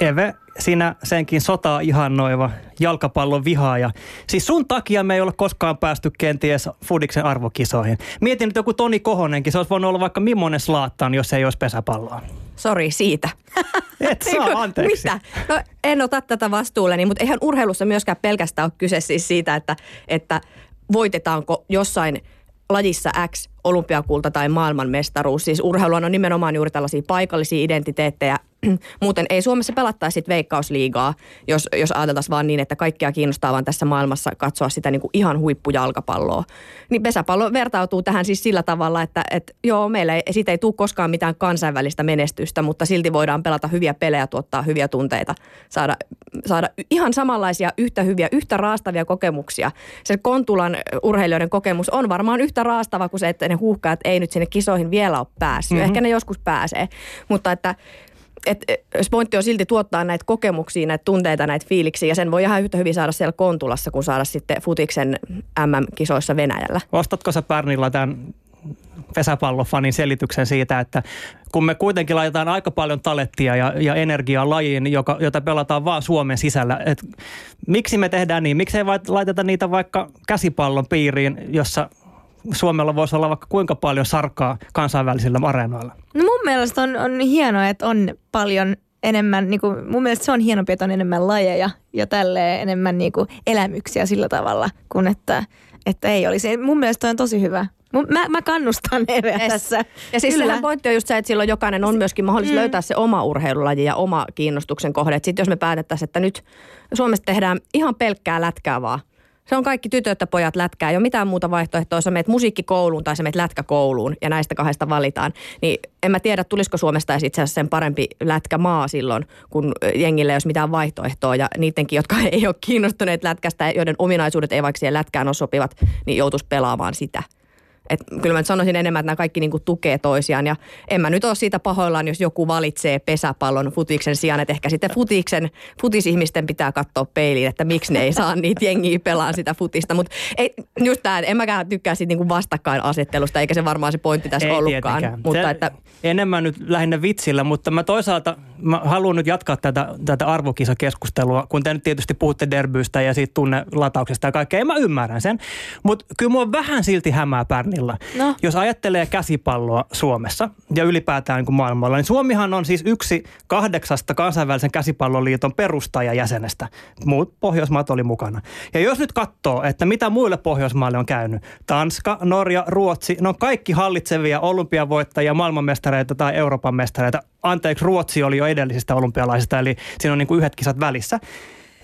Speaker 4: Eve, sinä senkin sotaa ihannoiva jalkapallon vihaaja. Siis sun takia me ei ole koskaan päästy kenties Fudiksen arvokisoihin. Mietin nyt joku Toni Kohonenkin, se olisi voinut olla vaikka millainen slaattaan, jos ei olisi pesäpalloa.
Speaker 8: Sori siitä.
Speaker 4: Et saa, anteeksi.
Speaker 8: Mitä? No en ota tätä vastuulleni, mutta eihän urheilussa myöskään pelkästään ole kyse siis siitä, että, että voitetaanko jossain lajissa X olympiakulta tai maailmanmestaruus. Siis urheilu on nimenomaan juuri tällaisia paikallisia identiteettejä. Muuten ei Suomessa pelattaisi veikkausliigaa, jos, jos ajateltaisiin vaan niin, että kaikkia kiinnostaa vaan tässä maailmassa katsoa sitä niin kuin ihan huippujalkapalloa. Niin pesäpallo vertautuu tähän siis sillä tavalla, että, että joo, meillä ei, siitä ei tule koskaan mitään kansainvälistä menestystä, mutta silti voidaan pelata hyviä pelejä, tuottaa hyviä tunteita, saada, saada ihan samanlaisia, yhtä hyviä, yhtä raastavia kokemuksia. Se Kontulan urheilijoiden kokemus on varmaan yhtä raastava kuin se, että ne huuhkaat ei nyt sinne kisoihin vielä ole päässyt. Mm-hmm. Ehkä ne joskus pääsee, mutta että et, pointti on silti tuottaa näitä kokemuksia, näitä tunteita, näitä fiiliksiä ja sen voi ihan yhtä hyvin saada siellä Kontulassa kuin saada sitten Futiksen MM-kisoissa Venäjällä.
Speaker 4: Ostatko sä Pärnillä tämän pesäpallofanin selityksen siitä, että kun me kuitenkin laitetaan aika paljon talettia ja, ja energiaa lajiin, joka, jota pelataan vaan Suomen sisällä, että miksi me tehdään niin? Miksi ei laiteta niitä vaikka käsipallon piiriin, jossa Suomella voisi olla vaikka kuinka paljon sarkaa kansainvälisillä areenoilla?
Speaker 9: No mun mielestä on, on hienoa, että on paljon enemmän, niin kuin, mun mielestä se on hienompi, että on enemmän lajeja ja tälleen enemmän niin kuin, elämyksiä sillä tavalla, kuin että, että ei olisi. Mun mielestä on tosi hyvä. Mä, mä kannustan Eveä yes. tässä.
Speaker 8: Ja siis sehän pointti on just se, että silloin jokainen on myöskin mahdollisuus mm. löytää se oma urheilulaji ja oma kiinnostuksen kohde. Sitten jos me päätettäisiin, että nyt Suomessa tehdään ihan pelkkää lätkää vaan, se on kaikki tytöt ja pojat lätkää. Ei ole mitään muuta vaihtoehtoa. Sä meet musiikkikouluun tai sä meet lätkäkouluun ja näistä kahdesta valitaan. Niin en mä tiedä, tulisiko Suomesta itse asiassa sen parempi lätkämaa silloin, kun jengille ei olisi mitään vaihtoehtoa. Ja niidenkin, jotka ei ole kiinnostuneet lätkästä, joiden ominaisuudet ei vaikka siihen lätkään ole sopivat, niin joutuisi pelaamaan sitä. Et kyllä mä nyt sanoisin enemmän, että nämä kaikki niinku tukee toisiaan. Ja en mä nyt ole siitä pahoillaan, jos joku valitsee pesäpallon futiksen sijaan. Että ehkä sitten futiksen, futisihmisten pitää katsoa peiliin, että miksi ne ei saa niitä jengiä pelaa sitä futista. Mutta just tämä, en mäkään tykkää siitä niinku vastakkainasettelusta, eikä se varmaan se pointti tässä
Speaker 4: Ei
Speaker 8: ollutkaan.
Speaker 4: tietenkään.
Speaker 8: Mutta
Speaker 4: Se-
Speaker 8: että
Speaker 4: Enemmän nyt lähinnä vitsillä, mutta mä toisaalta mä haluan nyt jatkaa tätä, tätä arvokisakeskustelua, kun te nyt tietysti puhutte derbystä ja siitä tunnelatauksesta ja kaikkea. Ja mä ymmärrän sen, mutta kyllä mua vähän silti hämää Pärnillä.
Speaker 9: No.
Speaker 4: Jos ajattelee käsipalloa Suomessa ja ylipäätään niin kuin maailmalla, niin Suomihan on siis yksi kahdeksasta kansainvälisen käsipalloliiton perustajajäsenestä. Muut Pohjoismaat oli mukana. Ja jos nyt katsoo, että mitä muille Pohjoismaille on käynyt, Tanska, Norja, Ruotsi, ne on kaikki hallitsevia olympiavoittajia, maailmanmestareita tai Euroopan mestareita. Anteeksi, Ruotsi oli jo edellisistä olympialaisista, eli siinä on niin kuin yhdet kisat välissä.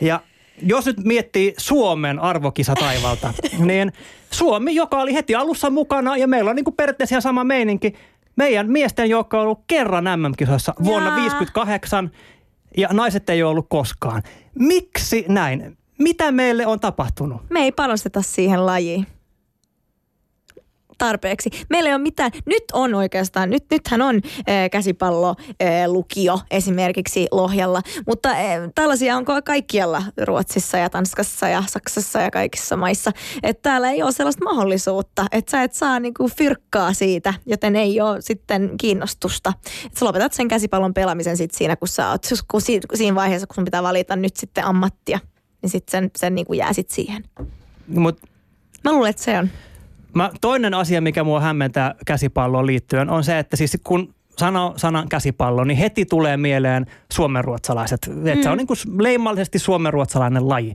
Speaker 4: Ja jos nyt miettii Suomen arvokisataivalta, niin Suomi, joka oli heti alussa mukana ja meillä on niin kuin periaatteessa ihan sama meininki. Meidän miesten joukko on ollut kerran MM-kisoissa vuonna
Speaker 9: Jaa.
Speaker 4: 58 ja naiset ei ole ollut koskaan. Miksi näin? Mitä meille on tapahtunut?
Speaker 9: Me ei panosteta siihen lajiin tarpeeksi. Meillä ei ole mitään, nyt on oikeastaan, nyt, nythän on äh, käsipallo äh, lukio esimerkiksi Lohjalla, mutta äh, tällaisia on kaikkialla Ruotsissa ja Tanskassa ja Saksassa ja kaikissa maissa. Että täällä ei ole sellaista mahdollisuutta, että sä et saa niinku fyrkkaa siitä, joten ei ole sitten kiinnostusta. Et sä lopetat sen käsipallon pelaamisen sit siinä, kun sä oot, kun si- siinä vaiheessa, kun sun pitää valita nyt sitten ammattia, niin sitten sen, sen niinku jää sit siihen.
Speaker 4: Mut
Speaker 9: Mä luulen, että se on.
Speaker 4: Mä, toinen asia, mikä mua hämmentää käsipalloon liittyen, on se, että siis kun sana, sanan käsipallo, niin heti tulee mieleen suomenruotsalaiset. Mm. Että se on niin kuin leimallisesti suomenruotsalainen laji.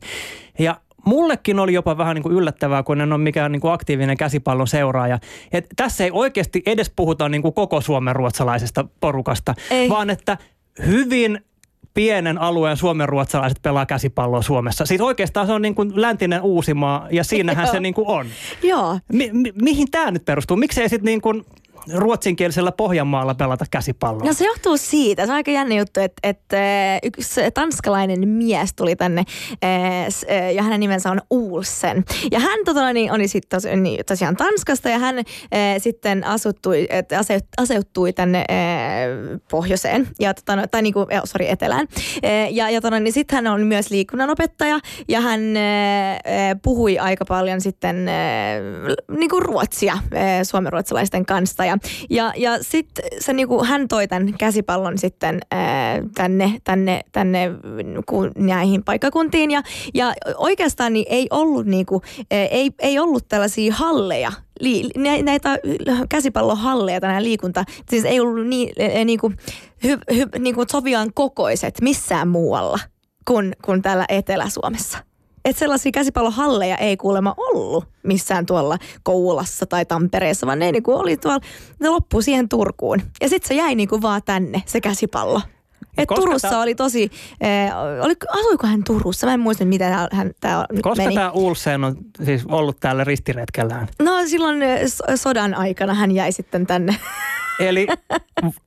Speaker 4: Ja mullekin oli jopa vähän niin kuin yllättävää, kun en ole mikään niin kuin aktiivinen käsipallon seuraaja. Et tässä ei oikeasti edes puhuta niin kuin koko suomenruotsalaisesta porukasta,
Speaker 9: Ei.
Speaker 4: vaan että hyvin pienen alueen suomenruotsalaiset pelaa käsipalloa Suomessa. Siis oikeastaan se on niin kuin läntinen Uusimaa ja siinähän se niin kuin on.
Speaker 9: Joo.
Speaker 4: Mi- mi- mihin tämä nyt perustuu? Miksei sitten niin kuin ruotsinkielisellä Pohjanmaalla pelata käsipalloa?
Speaker 9: No se johtuu siitä, se on aika jännä juttu, että, että yksi tanskalainen mies tuli tänne s- eh, ja hänen nimensä on Ulsen. Ja hän tota, niin, oli sitten tos, niin, tosiaan Tanskasta ja hän sitten asuttui, ase, aseuttui tänne pohjoiseen, ja, tota, no, tai niinku, eh, sorry, etelään. Ja ja tota, niin sitten hän on myös liikunnanopettaja ja hän puhui aika paljon sitten eh, niinku ruotsia suomenruotsalaisten kanssa. Ja, ja, ja sitten niinku, hän toi tämän käsipallon sitten ää, tänne, tänne, tänne ku, näihin paikkakuntiin. Ja, ja oikeastaan niin ei ollut, niinku, ää, ei, ei ollut tällaisia halleja näitä käsipallohalleja tai liikunta, siis ei ollut niin, äh, niinku, hy, hy, niinku sopivan kokoiset missään muualla kuin, kuin täällä Etelä-Suomessa. Että sellaisia käsipallohalleja ei kuulemma ollut missään tuolla Koulassa tai Tampereessa, vaan ne niinku oli tuolla, ne loppui siihen Turkuun. Ja sitten se jäi niinku vaan tänne, se käsipallo. Et
Speaker 4: Koska
Speaker 9: Turussa
Speaker 4: tää-
Speaker 9: oli tosi, äh, oli, asuiko hän Turussa? Mä en muista, mitä hän tää
Speaker 4: Koska
Speaker 9: meni.
Speaker 4: tämä Ulsen on siis ollut täällä ristiretkellään?
Speaker 9: No silloin so- sodan aikana hän jäi sitten tänne.
Speaker 4: Eli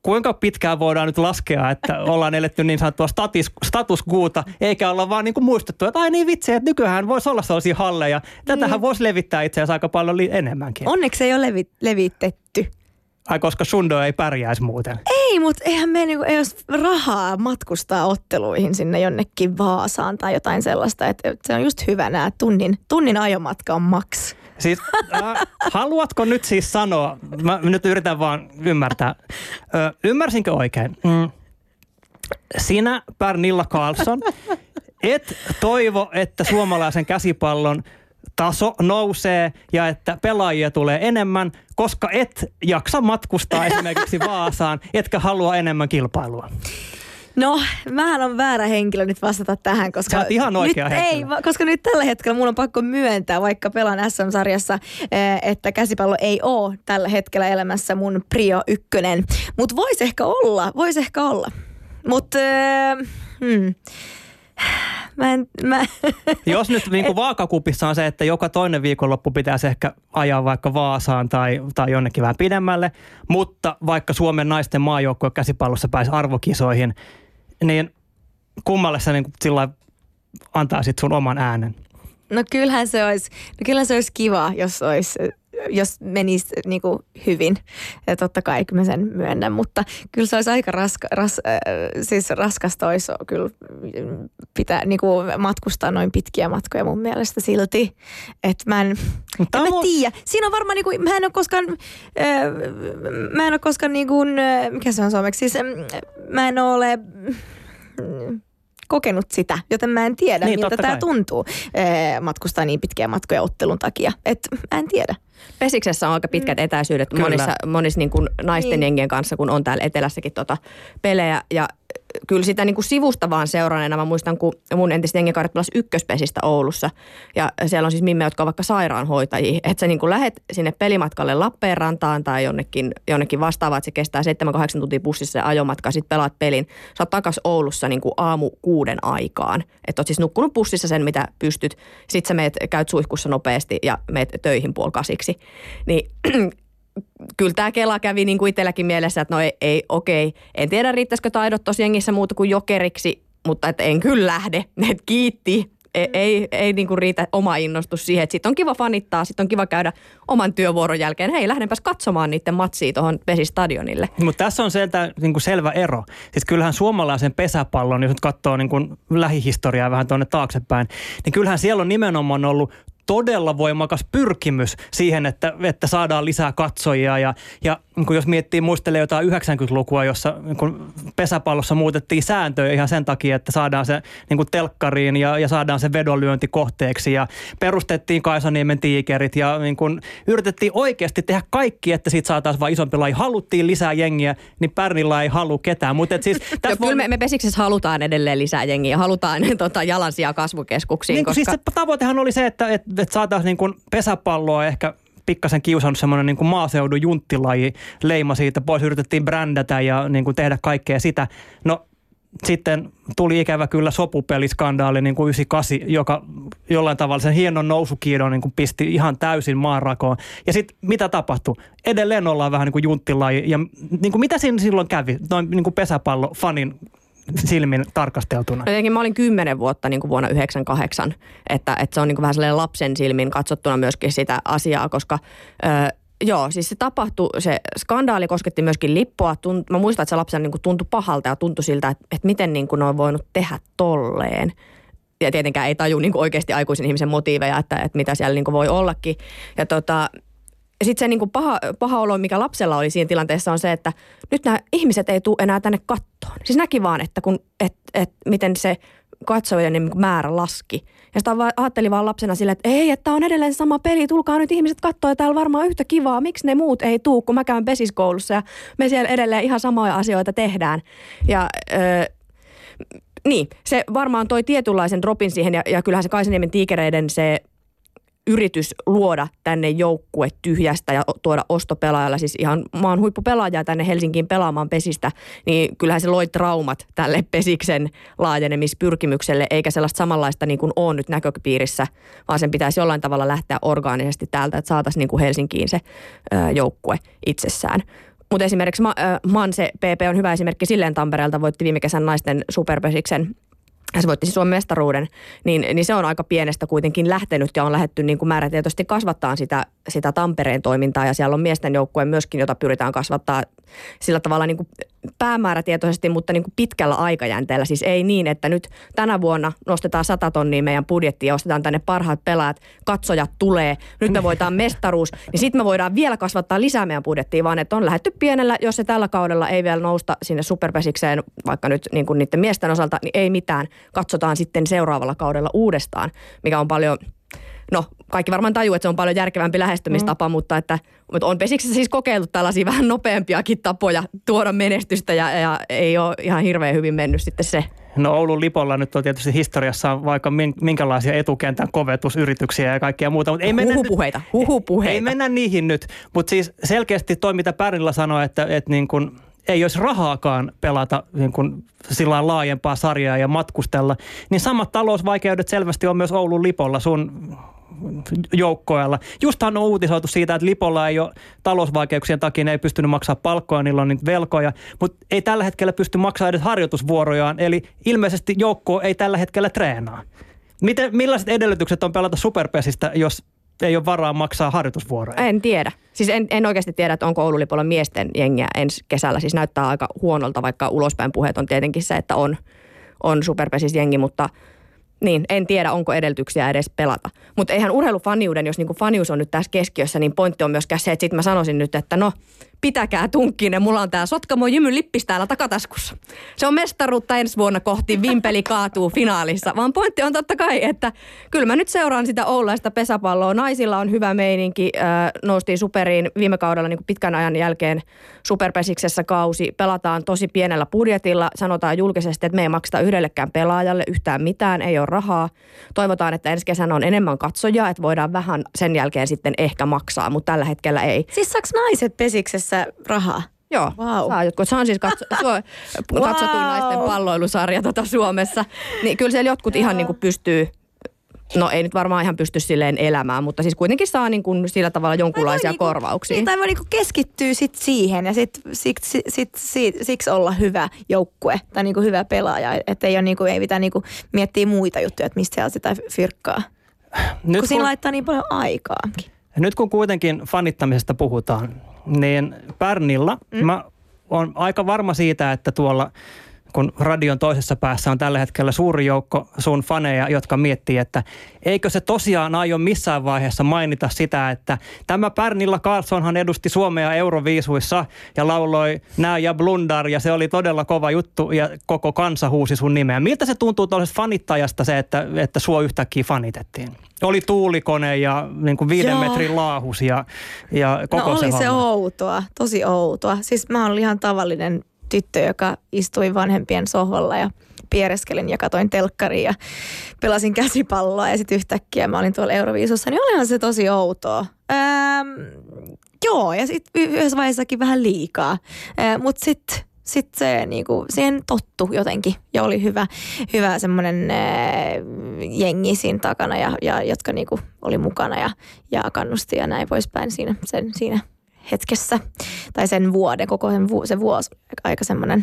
Speaker 4: kuinka pitkään voidaan nyt laskea, että ollaan eletty niin sanottua status, status quota, eikä olla vaan niin kuin muistettu, että ai niin vitsi, että nykyään voisi olla sellaisia halleja. Tätähän
Speaker 9: Niin.
Speaker 4: voisi levittää itse asiassa aika paljon enemmänkin.
Speaker 9: Onneksi ei ole levi- levitetty.
Speaker 4: Ai koska Sundo ei pärjäisi muuten.
Speaker 9: Ei, mutta eihän me niinku, ei olisi rahaa matkustaa otteluihin sinne jonnekin Vaasaan tai jotain sellaista. Että et se on just hyvä nämä tunnin, tunnin ajomatka on maks.
Speaker 4: Siis äh, haluatko nyt siis sanoa, mä nyt yritän vaan ymmärtää, ö, ymmärsinkö oikein? Mm. Sinä, Pernilla Karlsson, et toivo, että suomalaisen käsipallon taso nousee ja että pelaajia tulee enemmän, koska et jaksa matkustaa esimerkiksi Vaasaan, etkä halua enemmän kilpailua.
Speaker 9: No, mähän on väärä henkilö nyt vastata tähän, koska...
Speaker 4: Sä ihan oikea
Speaker 9: nyt,
Speaker 4: henkilö.
Speaker 9: Ei, koska nyt tällä hetkellä mun on pakko myöntää, vaikka pelaan SM-sarjassa, eh, että käsipallo ei ole tällä hetkellä elämässä mun prio ykkönen. Mutta voisi ehkä olla, voisi ehkä olla. Mutta... Hmm. Mä en, mä,
Speaker 4: Jos nyt niin kuin vaakakupissa on se, että joka toinen viikonloppu pitäisi ehkä ajaa vaikka Vaasaan tai, tai jonnekin vähän pidemmälle, mutta vaikka Suomen naisten maajoukkue käsipallossa pääsi arvokisoihin, niin kummalle sä niin kuin sillä antaisit sun oman äänen?
Speaker 9: No kyllähän se olisi, no kyllähän se olisi kiva, jos olisi jos menisi niin kuin hyvin. Ja totta kai kyllä mä sen myönnän, mutta kyllä se olisi aika raska, ras, äh, siis raskasta olisi kyllä pitää niin kuin matkustaa noin pitkiä matkoja mun mielestä silti. Että mä en, en mä tiedä. Siinä on varmaan, niin kuin, mä en ole koskaan, äh, mä en ole koskaan niin kuin, äh, mikä se on suomeksi, siis äh, mä en ole äh, kokenut sitä, joten mä en tiedä, niin, miltä tämä tuntuu äh, matkustaa niin pitkiä matkoja ottelun takia. Et mä en tiedä.
Speaker 8: Pesiksessä on aika pitkät etäisyydet Kyllä. monissa, monissa niin kuin naisten niin. jengien kanssa, kun on täällä etelässäkin tota pelejä. Ja kyllä sitä niin kuin sivusta vaan seuranneena. Mä muistan, kun mun entiset jengikarit pelas ykköspesistä Oulussa. Ja siellä on siis mimme, jotka on vaikka sairaanhoitajia. Että sä niin kuin lähet sinne pelimatkalle Lappeenrantaan tai jonnekin, jonnekin vastaavaan, että se kestää 7-8 tuntia bussissa se ajomatka. Sitten pelaat pelin. Sä oot takas Oulussa niin kuin aamu kuuden aikaan. Että oot siis nukkunut bussissa sen, mitä pystyt. Sitten sä meet, käyt suihkussa nopeasti ja meet töihin puoli kasiksi. Niin kyllä tämä Kela kävi niin kuin itselläkin mielessä, että no ei, ei okei, en tiedä riittäisikö taidot tosi jengissä muuta kuin jokeriksi, mutta että en kyllä lähde. Et kiitti, ei, ei, ei niin kuin riitä oma innostus siihen. Sitten on kiva fanittaa, sitten on kiva käydä oman työvuoron jälkeen. Hei, lähdenpäs katsomaan niiden matsia tuohon pesistadionille.
Speaker 4: Mutta tässä on sieltä niin kuin selvä ero. Siis kyllähän suomalaisen pesäpallon, jos nyt katsoo niin kuin lähihistoriaa vähän tuonne taaksepäin, niin kyllähän siellä on nimenomaan ollut todella voimakas pyrkimys siihen, että, että saadaan lisää katsojia. Ja, ja kun jos miettii, muistelee jotain 90-lukua, jossa kun pesäpallossa muutettiin sääntöjä ihan sen takia, että saadaan se niin kuin telkkariin ja, ja saadaan se vedonlyönti kohteeksi. Ja perustettiin Kaisaniemen tiikerit ja niin kun yritettiin oikeasti tehdä kaikki, että siitä saataisiin vain isompi laji. Haluttiin lisää jengiä, niin Pärnillä ei halua ketään. Mutta siis,
Speaker 8: tässä kyllä me, me Pesiksessä halutaan edelleen lisää jengiä. Halutaan tota, jalansijaa kasvukeskuksiin.
Speaker 4: Niin,
Speaker 8: koska...
Speaker 4: siis se tavoitehan oli se, että, että että saataisiin niin kuin pesäpalloa ehkä pikkasen kiusannut semmoinen niin kuin maaseudun junttilaji leima siitä pois. Yritettiin brändätä ja niin kuin tehdä kaikkea sitä. No sitten tuli ikävä kyllä sopupeliskandaali niin kuin 98, joka jollain tavalla sen hienon nousukiidon niin kuin pisti ihan täysin maanrakoon. Ja sitten mitä tapahtui? Edelleen ollaan vähän niin kuin junttilaji. Ja niin kuin mitä siinä silloin kävi? Noin niin kuin pesäpallo fanin silmin tarkasteltuna?
Speaker 8: Jotenkin mä olin kymmenen vuotta niin kuin vuonna 98, että, että se on niin kuin vähän sellainen lapsen silmin katsottuna myöskin sitä asiaa, koska... Öö, Joo, siis se tapahtui, se skandaali kosketti myöskin lippua. Tunt, mä muistan, että se lapsen niin kuin tuntui pahalta ja tuntui siltä, että, että miten niin kuin on voinut tehdä tolleen. Ja tietenkään ei taju niin oikeasti aikuisen ihmisen motiiveja, että, että mitä siellä niin voi ollakin. Ja tota, sitten se niin kuin paha, paha olo, mikä lapsella oli siinä tilanteessa, on se, että nyt nämä ihmiset ei tule enää tänne kattoon. Siis näki vaan, että kun, et, et, miten se katsojien niin määrä laski. Ja sitä ajattelin vaan lapsena sille, että ei, että on edelleen sama peli, tulkaa nyt ihmiset katsoa, ja täällä varmaan yhtä kivaa. Miksi ne muut ei tuu, kun mä käyn pesiskoulussa ja me siellä edelleen ihan samoja asioita tehdään. Ja öö, niin, se varmaan toi tietynlaisen dropin siihen, ja, ja kyllähän se Kaisaniemen tiikereiden se yritys luoda tänne joukkue tyhjästä ja tuoda ostopelaajalla, siis ihan maan huippupelaajaa tänne Helsinkiin pelaamaan pesistä, niin kyllähän se loi traumat tälle pesiksen laajenemispyrkimykselle, eikä sellaista samanlaista niin kuin on nyt näköpiirissä, vaan sen pitäisi jollain tavalla lähteä orgaanisesti täältä, että saataisiin niin kuin Helsinkiin se joukkue itsessään. Mutta esimerkiksi Manse PP on hyvä esimerkki silleen Tampereelta, voitti viime kesän naisten superpesiksen se voitti siis Suomen mestaruuden, niin, niin se on aika pienestä kuitenkin lähtenyt ja on lähetty niin kuin määrätietoisesti kasvattaa sitä, sitä Tampereen toimintaa. Ja siellä on miesten joukkue myöskin, jota pyritään kasvattaa sillä tavalla niin kuin päämäärätietoisesti, mutta niin kuin pitkällä aikajänteellä. Siis ei niin, että nyt tänä vuonna nostetaan 100 tonnia meidän budjettia ja ostetaan tänne parhaat pelaajat, katsojat tulee, nyt me voidaan mestaruus, niin sitten me voidaan vielä kasvattaa lisää meidän budjettia, vaan että on lähetty pienellä, jos se tällä kaudella ei vielä nousta sinne superpesikseen, vaikka nyt niin kuin niiden miesten osalta, niin ei mitään. Katsotaan sitten seuraavalla kaudella uudestaan, mikä on paljon no kaikki varmaan tajuu, että se on paljon järkevämpi lähestymistapa, mm. mutta, että, mutta on Pesiksessä siis kokeillut tällaisia vähän nopeampiakin tapoja tuoda menestystä ja, ja ei ole ihan hirveän hyvin mennyt sitten se.
Speaker 4: No Oulun Lipolla nyt on tietysti historiassa vaikka minkälaisia etukentän kovetusyrityksiä ja kaikkea muuta. Mutta
Speaker 8: ei mennä huhupuheita, huhupuheita.
Speaker 4: Ei mennä niihin nyt, mutta siis selkeästi toi mitä Pärillä sanoi, että, että niin kun ei olisi rahaakaan pelata niin kuin sillä laajempaa sarjaa ja matkustella, niin samat talousvaikeudet selvästi on myös Oulun Lipolla sun joukkoilla. Justhan on uutisoitu siitä, että Lipolla ei ole talousvaikeuksien takia, ne ei pystynyt maksamaan palkkoja, niillä on niitä velkoja, mutta ei tällä hetkellä pysty maksamaan edes harjoitusvuorojaan, eli ilmeisesti joukko ei tällä hetkellä treenaa. Miten, millaiset edellytykset on pelata superpesistä, jos ei ole varaa maksaa harjoitusvuoroja?
Speaker 8: En tiedä. Siis en, en oikeasti tiedä, että onko Oulun lipolla miesten jengiä ensi kesällä. Siis näyttää aika huonolta, vaikka ulospäin puheet on tietenkin se, että on, on superpesis jengi, mutta – niin, en tiedä, onko edellytyksiä edes pelata. Mutta eihän urheilufaniuden, jos niinku fanius on nyt tässä keskiössä, niin pointti on myöskään se, että sit mä sanoisin nyt, että no, pitäkää tunkkinen, mulla on tää Sotkamo Jymyn lippis täällä takataskussa. Se on mestaruutta ensi vuonna kohti, Vimpeli kaatuu finaalissa. Vaan pointti on totta kai, että kyllä mä nyt seuraan sitä Oulaista pesäpalloa. Naisilla on hyvä meininki, äh, noustiin superiin viime kaudella niin pitkän ajan jälkeen superpesiksessä kausi. Pelataan tosi pienellä budjetilla, sanotaan julkisesti, että me ei makseta yhdellekään pelaajalle yhtään mitään, ei ole rahaa. Toivotaan, että ensi kesänä on enemmän katsojaa, että voidaan vähän sen jälkeen sitten ehkä maksaa, mutta tällä hetkellä ei.
Speaker 9: Siis saaks naiset pesiksessä rahaa?
Speaker 8: Joo, wow. saa jotkut. Se on siis katso, wow. katsotuin naisten palloilusarja tota Suomessa. Niin kyllä siellä jotkut ihan niin kuin pystyy No ei nyt varmaan ihan pysty silleen elämään, mutta siis kuitenkin saa niin kuin sillä tavalla jonkunlaisia
Speaker 9: niinku,
Speaker 8: korvauksia.
Speaker 9: Niin, tai voi niinku keskittyä sit siihen ja sit, sit, sit, sit, sit, siksi olla hyvä joukkue tai niinku hyvä pelaaja. Että ei, niinku, ei pitää niinku miettiä muita juttuja, että mistä siellä sitä fyrkkaa. Nyt kun siinä kun, laittaa niin paljon aikaa.
Speaker 4: Nyt kun kuitenkin fanittamisesta puhutaan, niin Pärnilla mm. mä oon aika varma siitä, että tuolla kun radion toisessa päässä on tällä hetkellä suuri joukko sun faneja, jotka miettii, että eikö se tosiaan aio missään vaiheessa mainita sitä, että tämä Pärnilla Carlsonhan edusti Suomea Euroviisuissa ja lauloi Nää ja Blundar ja se oli todella kova juttu ja koko kansa huusi sun nimeä. Miltä se tuntuu tuollaisesta fanittajasta se, että, että sua yhtäkkiä fanitettiin? Oli tuulikone ja niin kuin viiden Joo. metrin laahus ja, ja koko
Speaker 9: no
Speaker 4: se
Speaker 9: oli
Speaker 4: homma.
Speaker 9: se outoa, tosi outoa. Siis mä olin ihan tavallinen tyttö, joka istui vanhempien sohvalla ja piereskelin ja katoin telkkariin ja pelasin käsipalloa ja sitten yhtäkkiä mä olin tuolla Euroviisussa, niin olihan se tosi outoa. Ähm, joo, ja sitten yhdessä vaiheessakin vähän liikaa, äh, mutta sitten sit se niinku, siihen tottu jotenkin ja oli hyvä, hyvä semmoinen jengi siinä takana, ja, ja, jotka niinku oli mukana ja, ja kannusti ja näin poispäin siinä, sen, siinä hetkessä. Tai sen vuoden, koko sen, vu- se vuosi aika semmoinen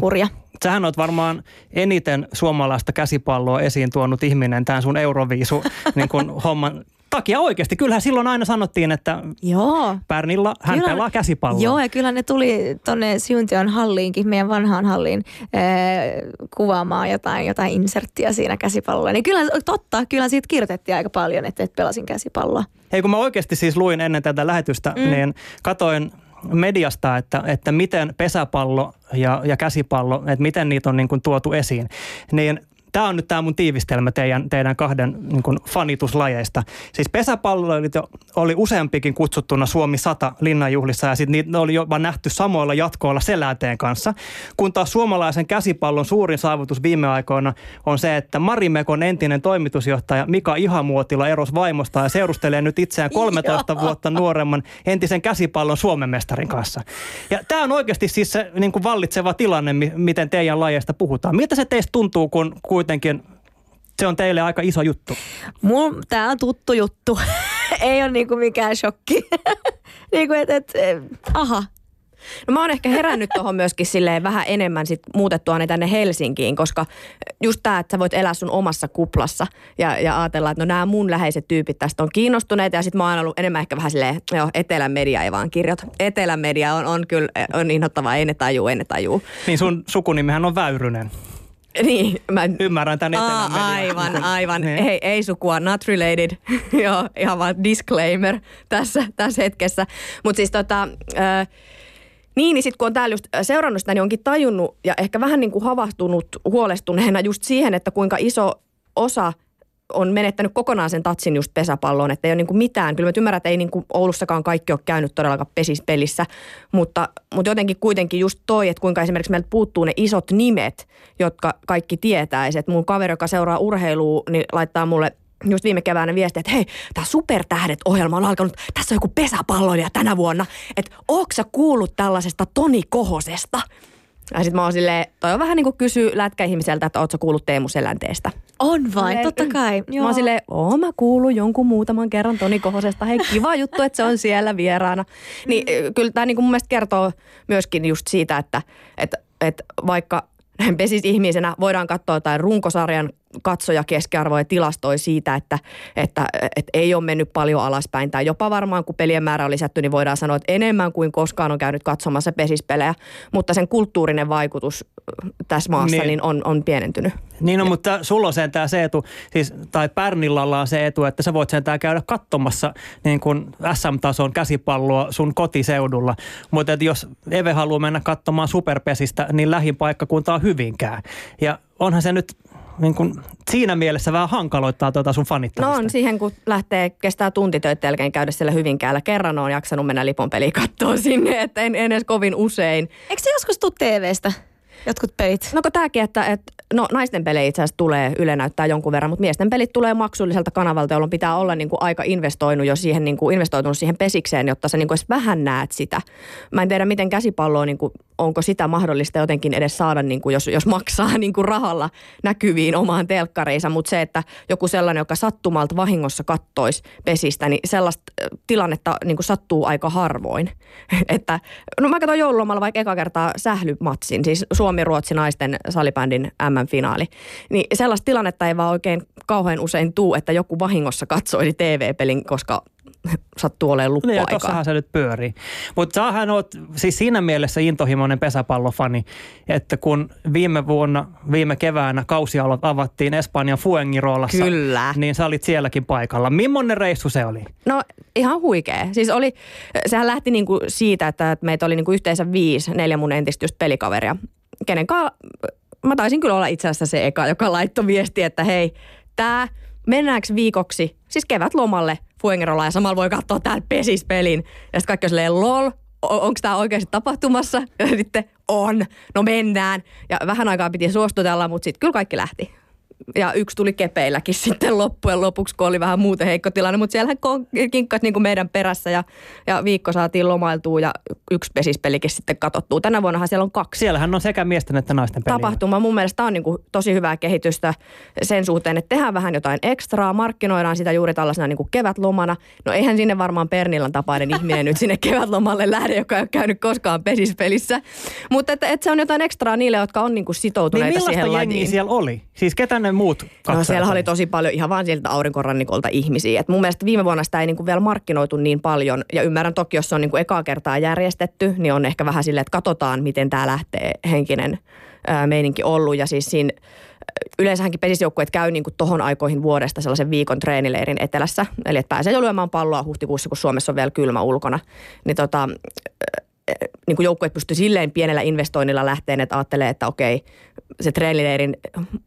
Speaker 9: hurja.
Speaker 4: Sähän oot varmaan eniten suomalaista käsipalloa esiin tuonut ihminen tämän sun Euroviisu niin kun homman takia oikeasti. Kyllähän silloin aina sanottiin, että
Speaker 9: Joo.
Speaker 4: Pärnilla hän kyllä, pelaa käsipalloa.
Speaker 9: Joo, ja kyllä ne tuli tuonne Siuntion halliinkin, meidän vanhaan halliin, ee, kuvaamaan jotain, jotain inserttiä siinä käsipallolla. Niin kyllä totta, kyllä siitä kirjoitettiin aika paljon, että, että pelasin käsipalloa.
Speaker 4: Hei, kun mä oikeasti siis luin ennen tätä lähetystä, mm. niin katoin mediasta, että, että miten pesäpallo ja, ja käsipallo, että miten niitä on niin kuin tuotu esiin. Niin Tämä on nyt tämä mun tiivistelmä teidän, teidän kahden niin kuin fanituslajeista. Siis pesäpalloilijat oli useampikin kutsuttuna Suomi 100 linnanjuhlissa ja sitten niitä oli jopa nähty samoilla jatkoilla seläteen kanssa. Kun taas suomalaisen käsipallon suurin saavutus viime aikoina on se, että Marimekon entinen toimitusjohtaja Mika Ihamuotila eros vaimosta ja seurustelee nyt itseään 13 vuotta nuoremman entisen käsipallon Suomen mestarin kanssa. Ja tämä on oikeasti siis se niin kuin vallitseva tilanne, miten teidän lajeista puhutaan. Miltä se teistä tuntuu, kun, kun kuitenkin se on teille aika iso juttu.
Speaker 9: Tämä on tuttu juttu. Ei ole niinku mikään shokki. niinku, et, et, aha,
Speaker 8: No mä oon ehkä herännyt tuohon myöskin silleen vähän enemmän sit muutettua ne tänne Helsinkiin, koska just tämä, että sä voit elää sun omassa kuplassa ja, ja ajatella, että no nämä mun läheiset tyypit tästä on kiinnostuneet ja sitten mä oon ollut enemmän ehkä vähän silleen, joo, etelän media ei vaan kirjoita. Etelän media on, on kyllä, on inhottava, ei ne tajuu, ei ne tajuu.
Speaker 4: Niin sun sukunimihän on Väyrynen.
Speaker 8: Niin,
Speaker 4: mä... Ymmärrän tämän
Speaker 8: Aa, Aivan, aivan. Niin. Ei, ei sukua, not related. Joo, ihan vaan disclaimer tässä, tässä hetkessä. Mutta siis tota... Äh, niin, niin sitten kun on täällä just seurannut sitä, niin onkin tajunnut ja ehkä vähän niin kuin havahtunut huolestuneena just siihen, että kuinka iso osa on menettänyt kokonaan sen tatsin just pesäpalloon, että ei ole niin mitään. Kyllä mä ymmärrän, että ei niin Oulussakaan kaikki ole käynyt todellakaan pesispelissä, mutta, mutta jotenkin kuitenkin just toi, että kuinka esimerkiksi meiltä puuttuu ne isot nimet, jotka kaikki tietäisi. Että mun kaveri, joka seuraa urheilua, niin laittaa mulle just viime keväänä viesti, että hei, tämä Supertähdet-ohjelma on alkanut, tässä on joku pesäpalloilija tänä vuonna, että ootko sä kuullut tällaisesta Toni Kohosesta? Ja sitten mä oon silleen, toi on vähän niin kuin kysy lätkäihmiseltä, että ootko kuullut Teemu Selänteestä.
Speaker 9: On vain, silleen, totta kai.
Speaker 8: Joo. Mä oon silleen, oon mä kuullut jonkun muutaman kerran Toni Kohosesta. Hei, kiva juttu, että se on siellä vieraana. Niin mm. kyllä tämä niin kuin mun mielestä kertoo myöskin just siitä, että, että, että vaikka pesis ihmisenä voidaan katsoa jotain runkosarjan katsoja keskiarvoja tilastoi siitä, että, että, että ei ole mennyt paljon alaspäin. Tai jopa varmaan, kun pelien määrä on lisätty, niin voidaan sanoa, että enemmän kuin koskaan on käynyt katsomassa pesispelejä. Mutta sen kulttuurinen vaikutus tässä maassa niin. Niin on, on pienentynyt.
Speaker 4: Niin on, mutta sulla on sentään se etu, siis, tai Pärnillalla on se etu, että sä voit sentään käydä katsomassa niin kuin SM-tason käsipalloa sun kotiseudulla. Mutta jos Eve haluaa mennä katsomaan superpesistä, niin lähin paikkakunta on Hyvinkää. Ja onhan se nyt niin kuin, siinä mielessä vähän hankaloittaa tuota sun fanittamista.
Speaker 8: No on siihen, kun lähtee, kestää tuntitöitä jälkeen käydä siellä Hyvinkäällä. Kerran on jaksanut mennä lipon peliä katsoa sinne, että en, en edes kovin usein.
Speaker 9: Eikö se joskus tuu TVstä? Jotkut pelit.
Speaker 8: No kun tämäkin, että, että no naisten pelejä itse asiassa tulee, Yle näyttää jonkun verran, mutta miesten pelit tulee maksulliselta kanavalta, jolloin pitää olla niin kuin aika investoinut jo siihen, niin kuin investoitunut siihen pesikseen, jotta sä niin kuin edes vähän näet sitä. Mä en tiedä, miten käsipalloa, niin kuin, onko sitä mahdollista jotenkin edes saada, niin kuin, jos, jos maksaa niin kuin rahalla näkyviin omaan telkkariinsa, mutta se, että joku sellainen, joka sattumalta vahingossa kattois pesistä, niin sellaista äh, tilannetta niin kuin sattuu aika harvoin. että, no mä katsoin joululomalla vaikka eka kertaa sählymatsin, siis Suomi-Ruotsi naisten salibändin MM-finaali. Niin sellaista tilannetta ei vaan oikein kauhean usein tuu, että joku vahingossa katsoisi TV-pelin, koska sattuu olemaan
Speaker 4: Niin, ja
Speaker 8: luppuaikaa.
Speaker 4: tossahan se nyt pyörii. Mutta sähän oot siis siinä mielessä intohimoinen pesäpallofani, että kun viime vuonna, viime keväänä kausi avattiin Espanjan Fuengirolassa,
Speaker 8: Kyllä.
Speaker 4: niin sä olit sielläkin paikalla. Millainen reissu se oli?
Speaker 8: No ihan huikea. Siis oli, sehän lähti niinku siitä, että meitä oli niinku yhteensä viisi, neljä mun entistä just pelikaveria, kenen kanssa mä taisin kyllä olla itse asiassa se eka, joka laittoi viesti, että hei, tää mennäänkö viikoksi, siis kevätlomalle Fuengirolaan ja samalla voi katsoa täällä pesispelin. Ja sitten kaikki on silleen, lol, onko tämä oikeasti tapahtumassa? Ja sitten on, no mennään. Ja vähän aikaa piti suostutella, mutta sitten kyllä kaikki lähti. Ja yksi tuli kepeilläkin sitten loppujen lopuksi, kun oli vähän muuten heikko tilanne. Mutta siellähän kinkkas niin kuin meidän perässä ja, ja viikko saatiin lomailtua ja yksi pesispelikin sitten katsottua. Tänä vuonnahan siellä on kaksi
Speaker 4: Siellähän on sekä miesten että naisten peliä.
Speaker 8: tapahtuma. Mun mielestä on niin kuin tosi hyvää kehitystä sen suhteen, että tehdään vähän jotain ekstraa, markkinoidaan sitä juuri tällaisena niin kuin kevätlomana. No eihän sinne varmaan Pernillan tapainen ihminen nyt sinne kevätlomalle lähde, joka ei ole käynyt koskaan pesispelissä. Mutta että, että se on jotain ekstraa niille, jotka on niin kuin
Speaker 4: Niin
Speaker 8: sitoutuneita
Speaker 4: millaista
Speaker 8: siihen lajiin.
Speaker 4: siellä oli? Siis ketä ne muut
Speaker 8: No, siellä oli tosi paljon ihan vaan sieltä aurinkorannikolta ihmisiä. Et mun mielestä viime vuonna sitä ei niinku vielä markkinoitu niin paljon. Ja ymmärrän toki, jos se on niinku ekaa kertaa järjestetty, niin on ehkä vähän silleen, että katsotaan, miten tämä lähtee henkinen ää, meininki ollut. Ja siis siinä yleensähänkin pesisjoukkueet käy niin kuin tohon aikoihin vuodesta sellaisen viikon treenileirin etelässä. Eli että pääsee jo lyömään palloa huhtikuussa, kun Suomessa on vielä kylmä ulkona. Niin tota, niin kuin joukkueet pystyy silleen pienellä investoinnilla lähteen, että ajattelee, että okei, se treenileirin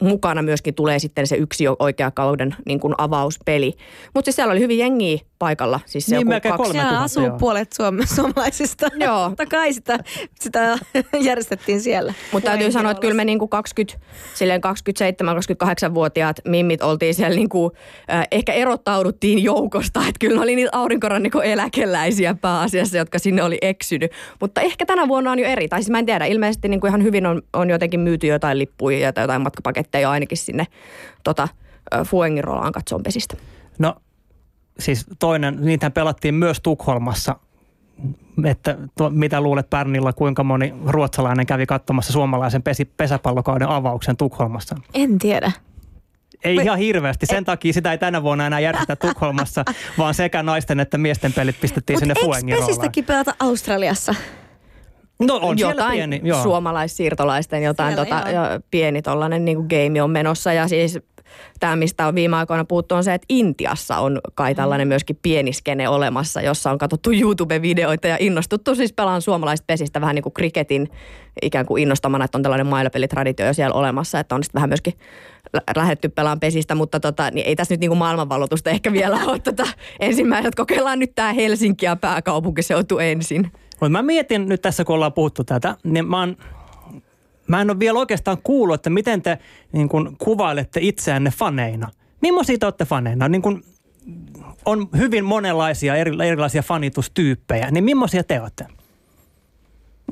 Speaker 8: mukana myöskin tulee sitten se yksi oikea kauden niin kuin avauspeli. Mutta siis siellä oli hyvin jengiä paikalla. Siis se
Speaker 4: Niin,
Speaker 8: joku
Speaker 4: melkein
Speaker 8: kaksi-
Speaker 4: kolme.
Speaker 9: Siellä
Speaker 4: 3000,
Speaker 9: asuu
Speaker 4: joo.
Speaker 9: puolet suom- suomalaisista.
Speaker 8: Joo.
Speaker 9: Totta kai sitä, sitä järjestettiin siellä.
Speaker 8: Mutta täytyy sanoa, että kyllä me niinku 20, silleen 27-28-vuotiaat mimmit oltiin siellä niinku, äh, ehkä erottauduttiin joukosta. Että kyllä ne oli niitä aurinkorannikon eläkeläisiä pääasiassa, jotka sinne oli eksynyt. Mutta ehkä tänä vuonna on jo eri. Tai siis mä en tiedä, ilmeisesti niinku ihan hyvin on, on jotenkin myyty jotain lippuja tai jotain matkapaketteja ainakin sinne tota, Fuengirolaan katsoon pesistä.
Speaker 4: No siis toinen, niitähän pelattiin myös Tukholmassa. Että to, mitä luulet Pärnillä, kuinka moni ruotsalainen kävi katsomassa suomalaisen pesi, pesäpallokauden avauksen Tukholmassa?
Speaker 9: En tiedä.
Speaker 4: Ei
Speaker 9: Me-
Speaker 4: ihan hirveästi. Sen takia sitä ei tänä vuonna enää järjestetä Tukholmassa, vaan sekä naisten että miesten pelit pistettiin sinne
Speaker 9: Mutta pesistäkin pelata Australiassa?
Speaker 4: No on siellä
Speaker 8: jotain
Speaker 4: pieni, joo.
Speaker 8: suomalaissiirtolaisten jotain
Speaker 9: Siellä,
Speaker 8: tota, jo, pieni tollainen niin game on menossa ja siis tämä, mistä on viime aikoina puhuttu, on se, että Intiassa on kai tällainen myöskin pieni skene olemassa, jossa on katsottu YouTube-videoita ja innostuttu siis pelaan suomalaisista pesistä vähän niin kuin kriketin ikään kuin innostamana, että on tällainen mailapelitraditio siellä olemassa, että on sitten vähän myöskin lä- lähdetty pelaan pesistä, mutta tota, niin ei tässä nyt niin kuin maailmanvalloitusta ehkä vielä ole. Tota, ensimmäiset kokeillaan nyt tämä Helsinki ja pääkaupunkiseutu ensin.
Speaker 4: Mä mietin nyt tässä, kun ollaan puhuttu tätä, niin mä, oon, mä en ole vielä oikeastaan kuullut, että miten te niin kun, kuvailette itseänne faneina. Millaisia te olette faneina? Niin kun, on hyvin monenlaisia eri, erilaisia fanitustyyppejä, niin millaisia te olette?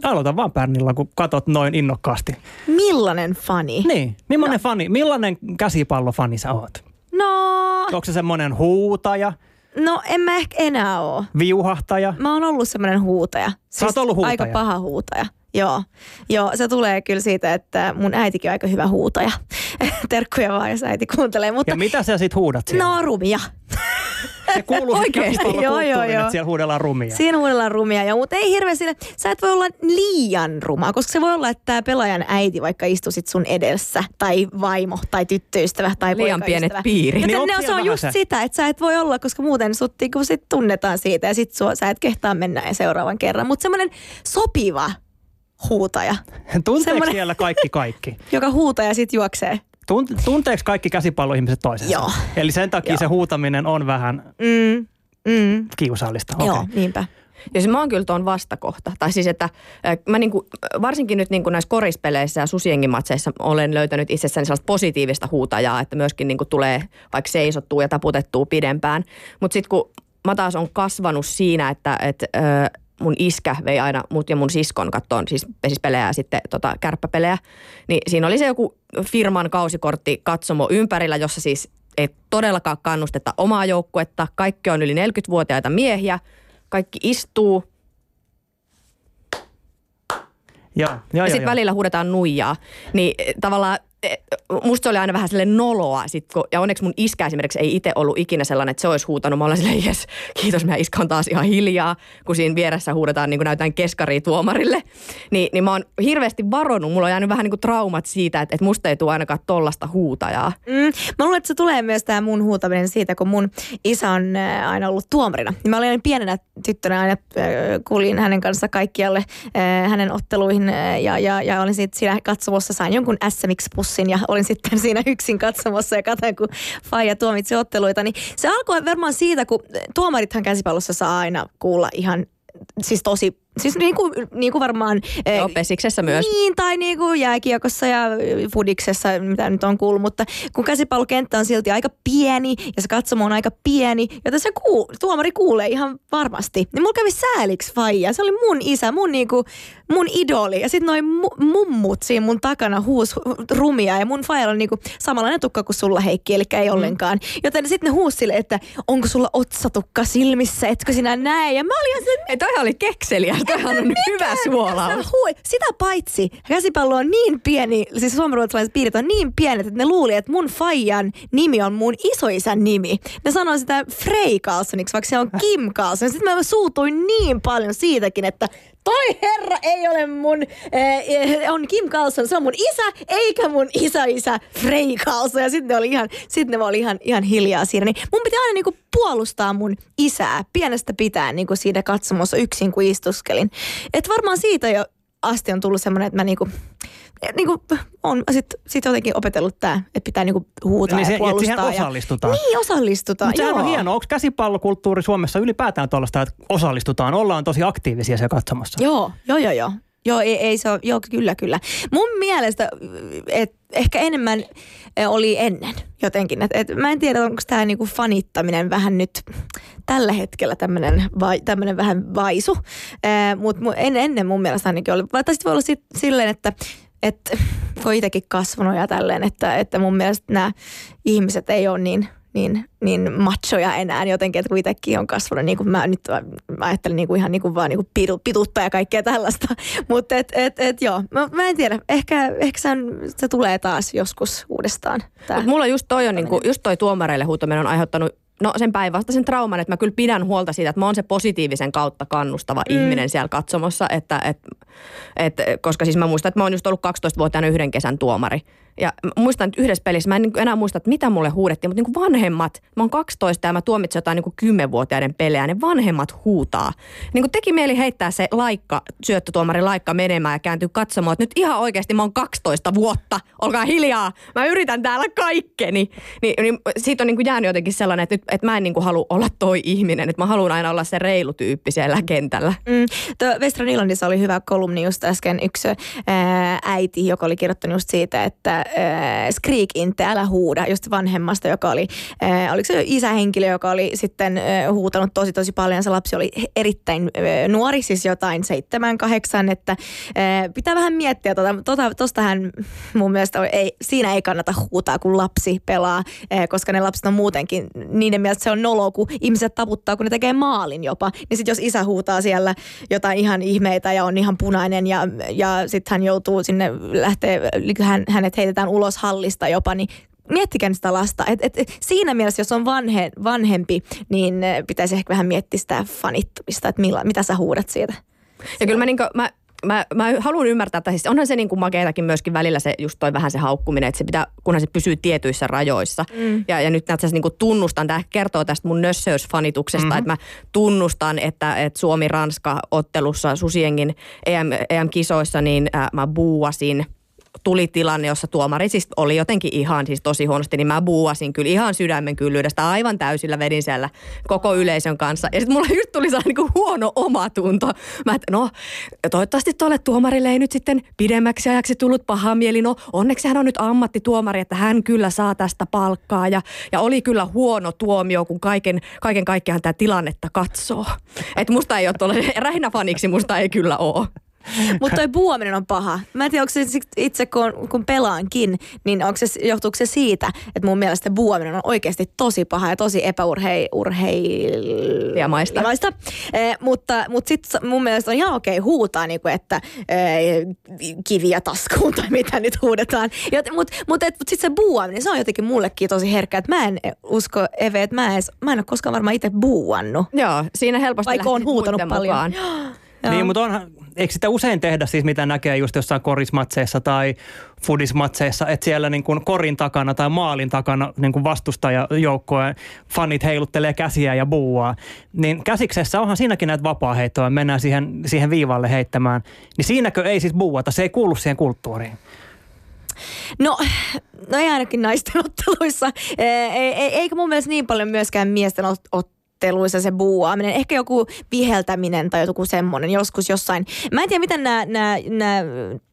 Speaker 4: Aloita vaan Pärnillä, kun katot noin innokkaasti.
Speaker 9: Millainen fani?
Speaker 4: Niin, millainen, no. fani, millainen käsipallofani sä oot?
Speaker 9: No,
Speaker 4: Onko se semmoinen huutaja,
Speaker 9: no en mä ehkä enää oo.
Speaker 4: viuhahtaja?
Speaker 9: Mä oon ollut semmoinen huutaja. Siis
Speaker 4: Sä oot ollut huutaja.
Speaker 9: Aika paha huutaja. Joo, joo, se tulee kyllä siitä, että mun äitikin on aika hyvä huutaja. Terkkuja vaan, jos äiti kuuntelee. Mutta...
Speaker 4: Ja mitä sä sit huudat siellä?
Speaker 9: No rumia.
Speaker 4: Se kuuluu
Speaker 9: Oikeesti? Joo, joo, joo.
Speaker 4: että siellä huudellaan rumia.
Speaker 9: Siinä huudellaan rumia, joo, mutta ei hirveän sille, sä et voi olla liian ruma, koska se voi olla, että tämä pelaajan äiti vaikka istusit sun edessä, tai vaimo, tai tyttöystävä, tai
Speaker 8: Liian pienet piirit.
Speaker 9: Joten
Speaker 4: Niin
Speaker 9: ne, se on just
Speaker 4: se?
Speaker 9: sitä, että sä et voi olla, koska muuten sut niinku sit tunnetaan siitä, ja sit sua, sä et kehtaa mennä ja seuraavan kerran. Mutta semmoinen sopiva huutaja,
Speaker 4: Tunteeko
Speaker 9: semmoinen-
Speaker 4: siellä kaikki kaikki?
Speaker 9: joka huutaa ja sit juoksee.
Speaker 4: Tunt- Tunteeko kaikki käsipalloihmiset toisensa?
Speaker 9: Joo.
Speaker 4: Eli sen takia
Speaker 9: Joo.
Speaker 4: se huutaminen on vähän
Speaker 9: Mm, mm,
Speaker 4: kiusallista.
Speaker 9: Joo,
Speaker 4: Okei.
Speaker 9: niinpä.
Speaker 8: Ja siis mä oon kyllä tuon vastakohta. Tai siis, että mä niinku, varsinkin nyt niinku näissä korispeleissä ja susiengimatseissa olen löytänyt itsessäni sellaista positiivista huutajaa, että myöskin niinku tulee vaikka seisottua ja taputettua pidempään. Mutta sitten kun mä taas on kasvanut siinä, että et, äh, mun iskä vei aina mut ja mun siskon kattoon siis pesispelejä ja sitten tota, kärppäpelejä, niin siinä oli se joku firman kausikortti katsomo ympärillä, jossa siis ei todellakaan kannusteta omaa joukkuetta. Kaikki on yli 40-vuotiaita miehiä. Kaikki istuu
Speaker 4: Joo, joo,
Speaker 8: ja
Speaker 4: joo,
Speaker 8: sitten välillä huudetaan nuijaa. Niin eh, tavallaan musta se oli aina vähän sille noloa. Sit, kun, ja onneksi mun iskä esimerkiksi ei itse ollut ikinä sellainen, että se olisi huutanut. Mä olen silleen, kiitos, meidän iskä on taas ihan hiljaa, kun siinä vieressä huudetaan niin kuin näytään keskaria tuomarille. Niin, niin mä oon hirveästi varonut. Mulla on jäänyt vähän niin kuin traumat siitä, että, että musta ei tule ainakaan tollasta huutajaa.
Speaker 9: Mm, mä luulen, että se tulee myös tämä mun huutaminen siitä, kun mun isä on äh, aina ollut tuomarina. Niin Mä olin pienenä tyttönä aina äh, kuulin hänen kanssa kaikkialle äh, hänen otteluihin ja, ja, ja olin sitten siinä katsomossa, sain jonkun SMX-pussin ja olin sitten siinä yksin katsomossa ja katsoin, kun Faija tuomitsi otteluita. Niin se alkoi varmaan siitä, kun tuomarithan käsipallossa saa aina kuulla ihan siis tosi, siis niin kuin, niin kuin varmaan... äh,
Speaker 8: Joo, pesiksessä myös.
Speaker 9: niin, tai niin kuin jääkiekossa ja fudiksessa, mitä nyt on kuullut, mutta kun käsipallokenttä on silti aika pieni ja se katsomo on aika pieni, joten se kuu, tuomari kuulee ihan varmasti. Niin mulla kävi sääliksi faija. Se oli mun isä, mun, niinku, mun idoli. Ja sitten noin mu- mummut siinä mun takana huus rumia ja mun faijalla on niinku samanlainen tukka kuin sulla Heikki, eli ei ollenkaan. Joten sitten ne huusi sille, että onko sulla otsatukka silmissä, etkö sinä näe? Ja mä olin ihan silleen,
Speaker 8: Ei, toihan oli kekseliä. Toihan on hyvä suolaus.
Speaker 9: Sä hui. Sitä paitsi käsipallo on niin pieni, siis suomenruotsalaiset piirit on niin pienet, että ne luuli, että mun faijan nimi on mun isoisän nimi. Ne sanoo sitä Frey Carlsoniksi, vaikka se on Kim Carlson. Sitten mä suutuin niin paljon siitäkin, että toi herra ei ole mun, äh, on Kim Carlson, se on mun isä, eikä mun isä isä Frey Carlson. Ja sitten ne oli ihan, sit ne oli ihan, ihan hiljaa siinä. Niin mun piti aina niinku puolustaa mun isää pienestä pitäen niinku siinä katsomossa yksin, kun istuskelin. Et varmaan siitä jo asti on tullut semmoinen, että mä niinku, niinku on sit, sit jotenkin opetellut tää, että pitää niinku huutaa
Speaker 4: Niin se-
Speaker 9: ja
Speaker 4: että siihen
Speaker 9: puolustaa. ja,
Speaker 4: osallistutaan.
Speaker 9: Niin, osallistutaan.
Speaker 4: Mutta sehän on hienoa. Onko käsipallokulttuuri Suomessa ylipäätään tuollaista, että osallistutaan, ollaan tosi aktiivisia siellä katsomassa?
Speaker 9: Joo, joo, joo, joo. Joo, ei, ei se ole, joo, kyllä, kyllä. Mun mielestä et, ehkä enemmän oli ennen jotenkin. Et, et, mä en tiedä, onko tämä niinku fanittaminen vähän nyt tällä hetkellä tämmöinen vai, vähän vaisu. Mutta en, ennen mun mielestä ainakin oli. Tai sitten voi olla sit, silleen, että et, kun itsekin kasvanut ja tälleen, että, että mun mielestä nämä ihmiset ei ole niin niin, niin machoja enää jotenkin, että kun itsekin on kasvanut, niin kuin mä nyt mä ajattelin niin kuin ihan niin kuin vaan niin kuin pitu, pitutta ja kaikkea tällaista. Mutta et, et, et, joo, mä, mä en tiedä, ehkä, ehkä se, on, se tulee taas joskus uudestaan. Tää.
Speaker 8: Mut mulla just toi on, niinku, just toi tuomareille huutaminen on aiheuttanut No sen päinvastaisen trauman, että mä kyllä pidän huolta siitä, että mä oon se positiivisen kautta kannustava mm. ihminen siellä katsomossa, että, et, et, koska siis mä muistan, että mä oon just ollut 12-vuotiaana yhden kesän tuomari. Ja muistan, että yhdessä pelissä, mä en niin enää muista, että mitä mulle huudettiin, mutta niin kuin vanhemmat, mä oon 12 ja mä tuomitsin jotain niin kuin 10-vuotiaiden pelejä, ne vanhemmat huutaa. Niin kuin teki mieli heittää se laikka, syöttötuomari laikka menemään ja kääntyä katsomaan, että nyt ihan oikeasti mä oon 12 vuotta, olkaa hiljaa, mä yritän täällä kaikkeni. Niin, niin siitä on niin kuin jäänyt jotenkin sellainen, että, nyt, että mä en niin kuin halua olla toi ihminen, että mä haluan aina olla se reilu tyyppi siellä kentällä.
Speaker 9: Mm. Tuo Western Irlandissa oli hyvä kolumni just äsken yksi ää, äiti, joka oli kirjoittanut just siitä, että äh, Skreek inte, älä huuda, just vanhemmasta, joka oli, äh, oliko se isähenkilö, joka oli sitten äh, huutanut tosi tosi paljon. Se lapsi oli erittäin äh, nuori, siis jotain seitsemän, kahdeksan, että äh, pitää vähän miettiä, tuota, tuota, tostahan mun mielestä ei, siinä ei kannata huutaa, kun lapsi pelaa, äh, koska ne lapset on muutenkin, niiden mielestä se on nolo, kun ihmiset taputtaa, kun ne tekee maalin jopa. Niin sitten jos isä huutaa siellä jotain ihan ihmeitä ja on ihan punainen ja, ja sitten hän joutuu sinne lähtee, hän, hänet heitetään ulos hallista jopa, niin miettikää sitä lasta. Et, et, siinä mielessä, jos on vanhe, vanhempi, niin pitäisi ehkä vähän miettiä sitä fanittumista, että milla, mitä sä huudat siitä.
Speaker 8: Ja kyllä mä, niin kuin, mä mä, mä haluan ymmärtää, että siis onhan se niin kuin makeitakin myöskin välillä se just toi vähän se haukkuminen, että se pitää, kunhan se pysyy tietyissä rajoissa. Mm. Ja, ja nyt näitä niin kuin tunnustan, tämä kertoo tästä mun nössöysfanituksesta, mm-hmm. että mä tunnustan, että, että Suomi-Ranska-ottelussa Susiengin EM, EM-kisoissa, niin äh, mä buuasin – tuli tilanne, jossa tuomari siis oli jotenkin ihan siis tosi huonosti, niin mä buuasin kyllä ihan sydämen kyllyydestä aivan täysillä vedin siellä koko yleisön kanssa. Ja sitten mulla just tuli sellainen niin huono omatunto. Mä että no, toivottavasti tuolle tuomarille ei nyt sitten pidemmäksi ajaksi tullut paha mieli. No, onneksi hän on nyt ammattituomari, että hän kyllä saa tästä palkkaa. Ja, ja oli kyllä huono tuomio, kun kaiken, kaiken kaikkiaan tämä tilannetta katsoo. Että musta ei ole tuolla, rähinäfaniksi musta ei kyllä ole.
Speaker 9: Mutta toi buominen on paha. Mä en tiedä, onko se itse kun, kun pelaankin, niin onko se, johtuuko se siitä, että mun mielestä buominen on oikeasti tosi paha ja tosi epäurheilijamaista. Eh, mutta mutta sitten mun mielestä on ihan okei huutaa, niin kuin, että eh, kiviä taskuun tai mitä nyt huudetaan. Mutta mut, mut, mut sitten se buominen, se on jotenkin mullekin tosi herkkä. Että mä en usko, Eve, että mä, mä en ole koskaan varmaan itse buuannut.
Speaker 8: Joo, siinä helposti
Speaker 9: Vaikka on huutanut paljon. Mukaan.
Speaker 4: Niin, mutta onhan, eikö sitä usein tehdä siis mitä näkee just jossain korismatseissa tai fudismatseissa, että siellä niin kuin korin takana tai maalin takana niin kuin vastustajajoukkojen fanit heiluttelee käsiä ja buuaa. Niin käsiksessä onhan siinäkin näitä vapaa-heittoja, mennään siihen, siihen viivalle heittämään. Niin siinäkö ei siis buuata, se ei kuulu siihen kulttuuriin.
Speaker 9: No, no ei ainakin naisten otteluissa. Eikä mun mielestä niin paljon myöskään miesten ot- haastatteluissa se buuaaminen, ehkä joku viheltäminen tai joku semmoinen joskus jossain. Mä en tiedä, miten nämä,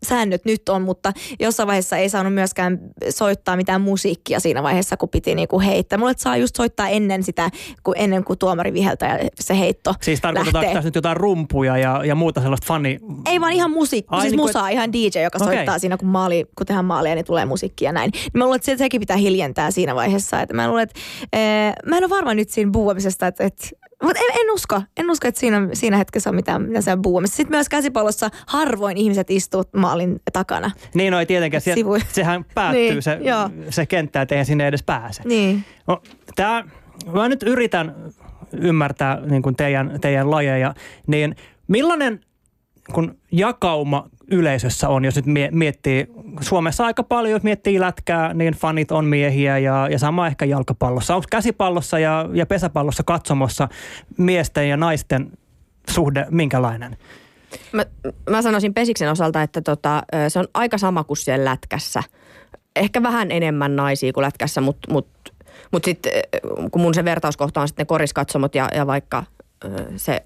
Speaker 9: säännöt nyt on, mutta jossain vaiheessa ei saanut myöskään soittaa mitään musiikkia siinä vaiheessa, kun piti niinku heittää. Mulle saa just soittaa ennen sitä, kun, ennen kuin tuomari viheltää ja se heitto
Speaker 4: Siis tarkoitetaan tässä nyt jotain rumpuja ja, ja muuta sellaista fani...
Speaker 9: Ei vaan ihan musiikki, siis niin musaa, et... ihan DJ, joka okay. soittaa siinä, kun, maali, kun tehdään maalia, niin tulee musiikkia ja näin. Mä luulen, että sekin pitää hiljentää siinä vaiheessa. Että mä luulen, että ee, mä en ole varma nyt siinä buuamisesta, että et, mutta en, en, usko, en usko, että siinä, siinä hetkessä on mitään, mitä se buumissa. Sitten myös käsipallossa harvoin ihmiset istuu maalin takana.
Speaker 4: Niin, no ei tietenkään. Siellä, sehän päättyy niin, se, se kenttä, että eihän sinne edes pääse.
Speaker 9: Niin.
Speaker 4: No, tää, mä nyt yritän ymmärtää niin kuin teidän, teidän lajeja, niin millainen kun jakauma yleisössä on, jos nyt miettii, Suomessa aika paljon, jos miettii lätkää, niin fanit on miehiä ja, ja sama ehkä jalkapallossa. Onko käsipallossa ja, ja pesäpallossa katsomossa miesten ja naisten suhde minkälainen?
Speaker 8: Mä, mä sanoisin Pesiksen osalta, että tota, se on aika sama kuin siellä lätkässä. Ehkä vähän enemmän naisia kuin lätkässä, mutta mut, mut sitten kun mun se vertauskohta on sitten koriskatsomot ja, ja vaikka se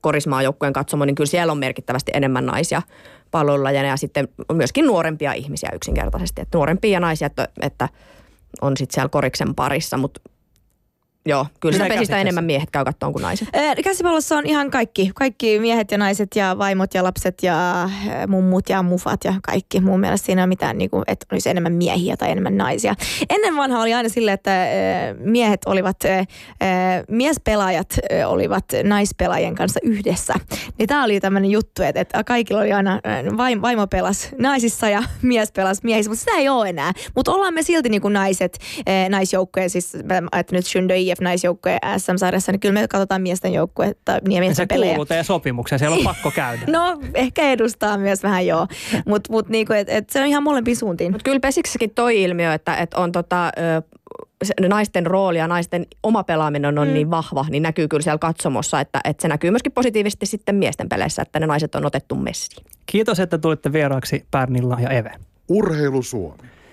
Speaker 8: korismaa joukkueen katsomo, niin kyllä siellä on merkittävästi enemmän naisia palloilulajana ja sitten myöskin nuorempia ihmisiä yksinkertaisesti. Että nuorempia ja naisia, että, että on sitten siellä koriksen parissa, mutta Joo, kyllä sitä pesistä enemmän miehet käy kattoon kuin naiset.
Speaker 9: Käsipallossa on ihan kaikki. Kaikki miehet ja naiset ja vaimot ja lapset ja mummut ja mufat ja kaikki. Mun mielestä siinä on mitään, niin kuin, että olisi enemmän miehiä tai enemmän naisia. Ennen vanha oli aina silleen, että miehet olivat, miespelaajat olivat naispelaajien kanssa yhdessä. Niin tämä oli tämmöinen juttu, että, että kaikilla oli aina vaimo pelas naisissa ja mies pelas miehissä, mutta sitä ei ole enää. Mutta ollaan me silti niin kuin naiset, naisjoukkojen, siis että nyt Shundoi IF-naisjoukkueen SM-sarjassa, niin kyllä me katsotaan miesten joukkuetta niin miesten
Speaker 4: se pelejä. kuuluu teidän sopimukseen, siellä on pakko käydä.
Speaker 9: no ehkä edustaa myös vähän joo, mutta mut niinku, et, et se on ihan molempiin suuntiin.
Speaker 8: Mutta kyllä Pesiksessäkin toi ilmiö, että et on tota, ö, naisten rooli ja naisten oma pelaaminen on mm. niin vahva, niin näkyy kyllä siellä katsomossa, että, että se näkyy myöskin positiivisesti sitten miesten peleissä, että ne naiset on otettu messiin.
Speaker 4: Kiitos, että tulitte vieraaksi Pärnilla ja Eve.
Speaker 3: Urheilu Suomi.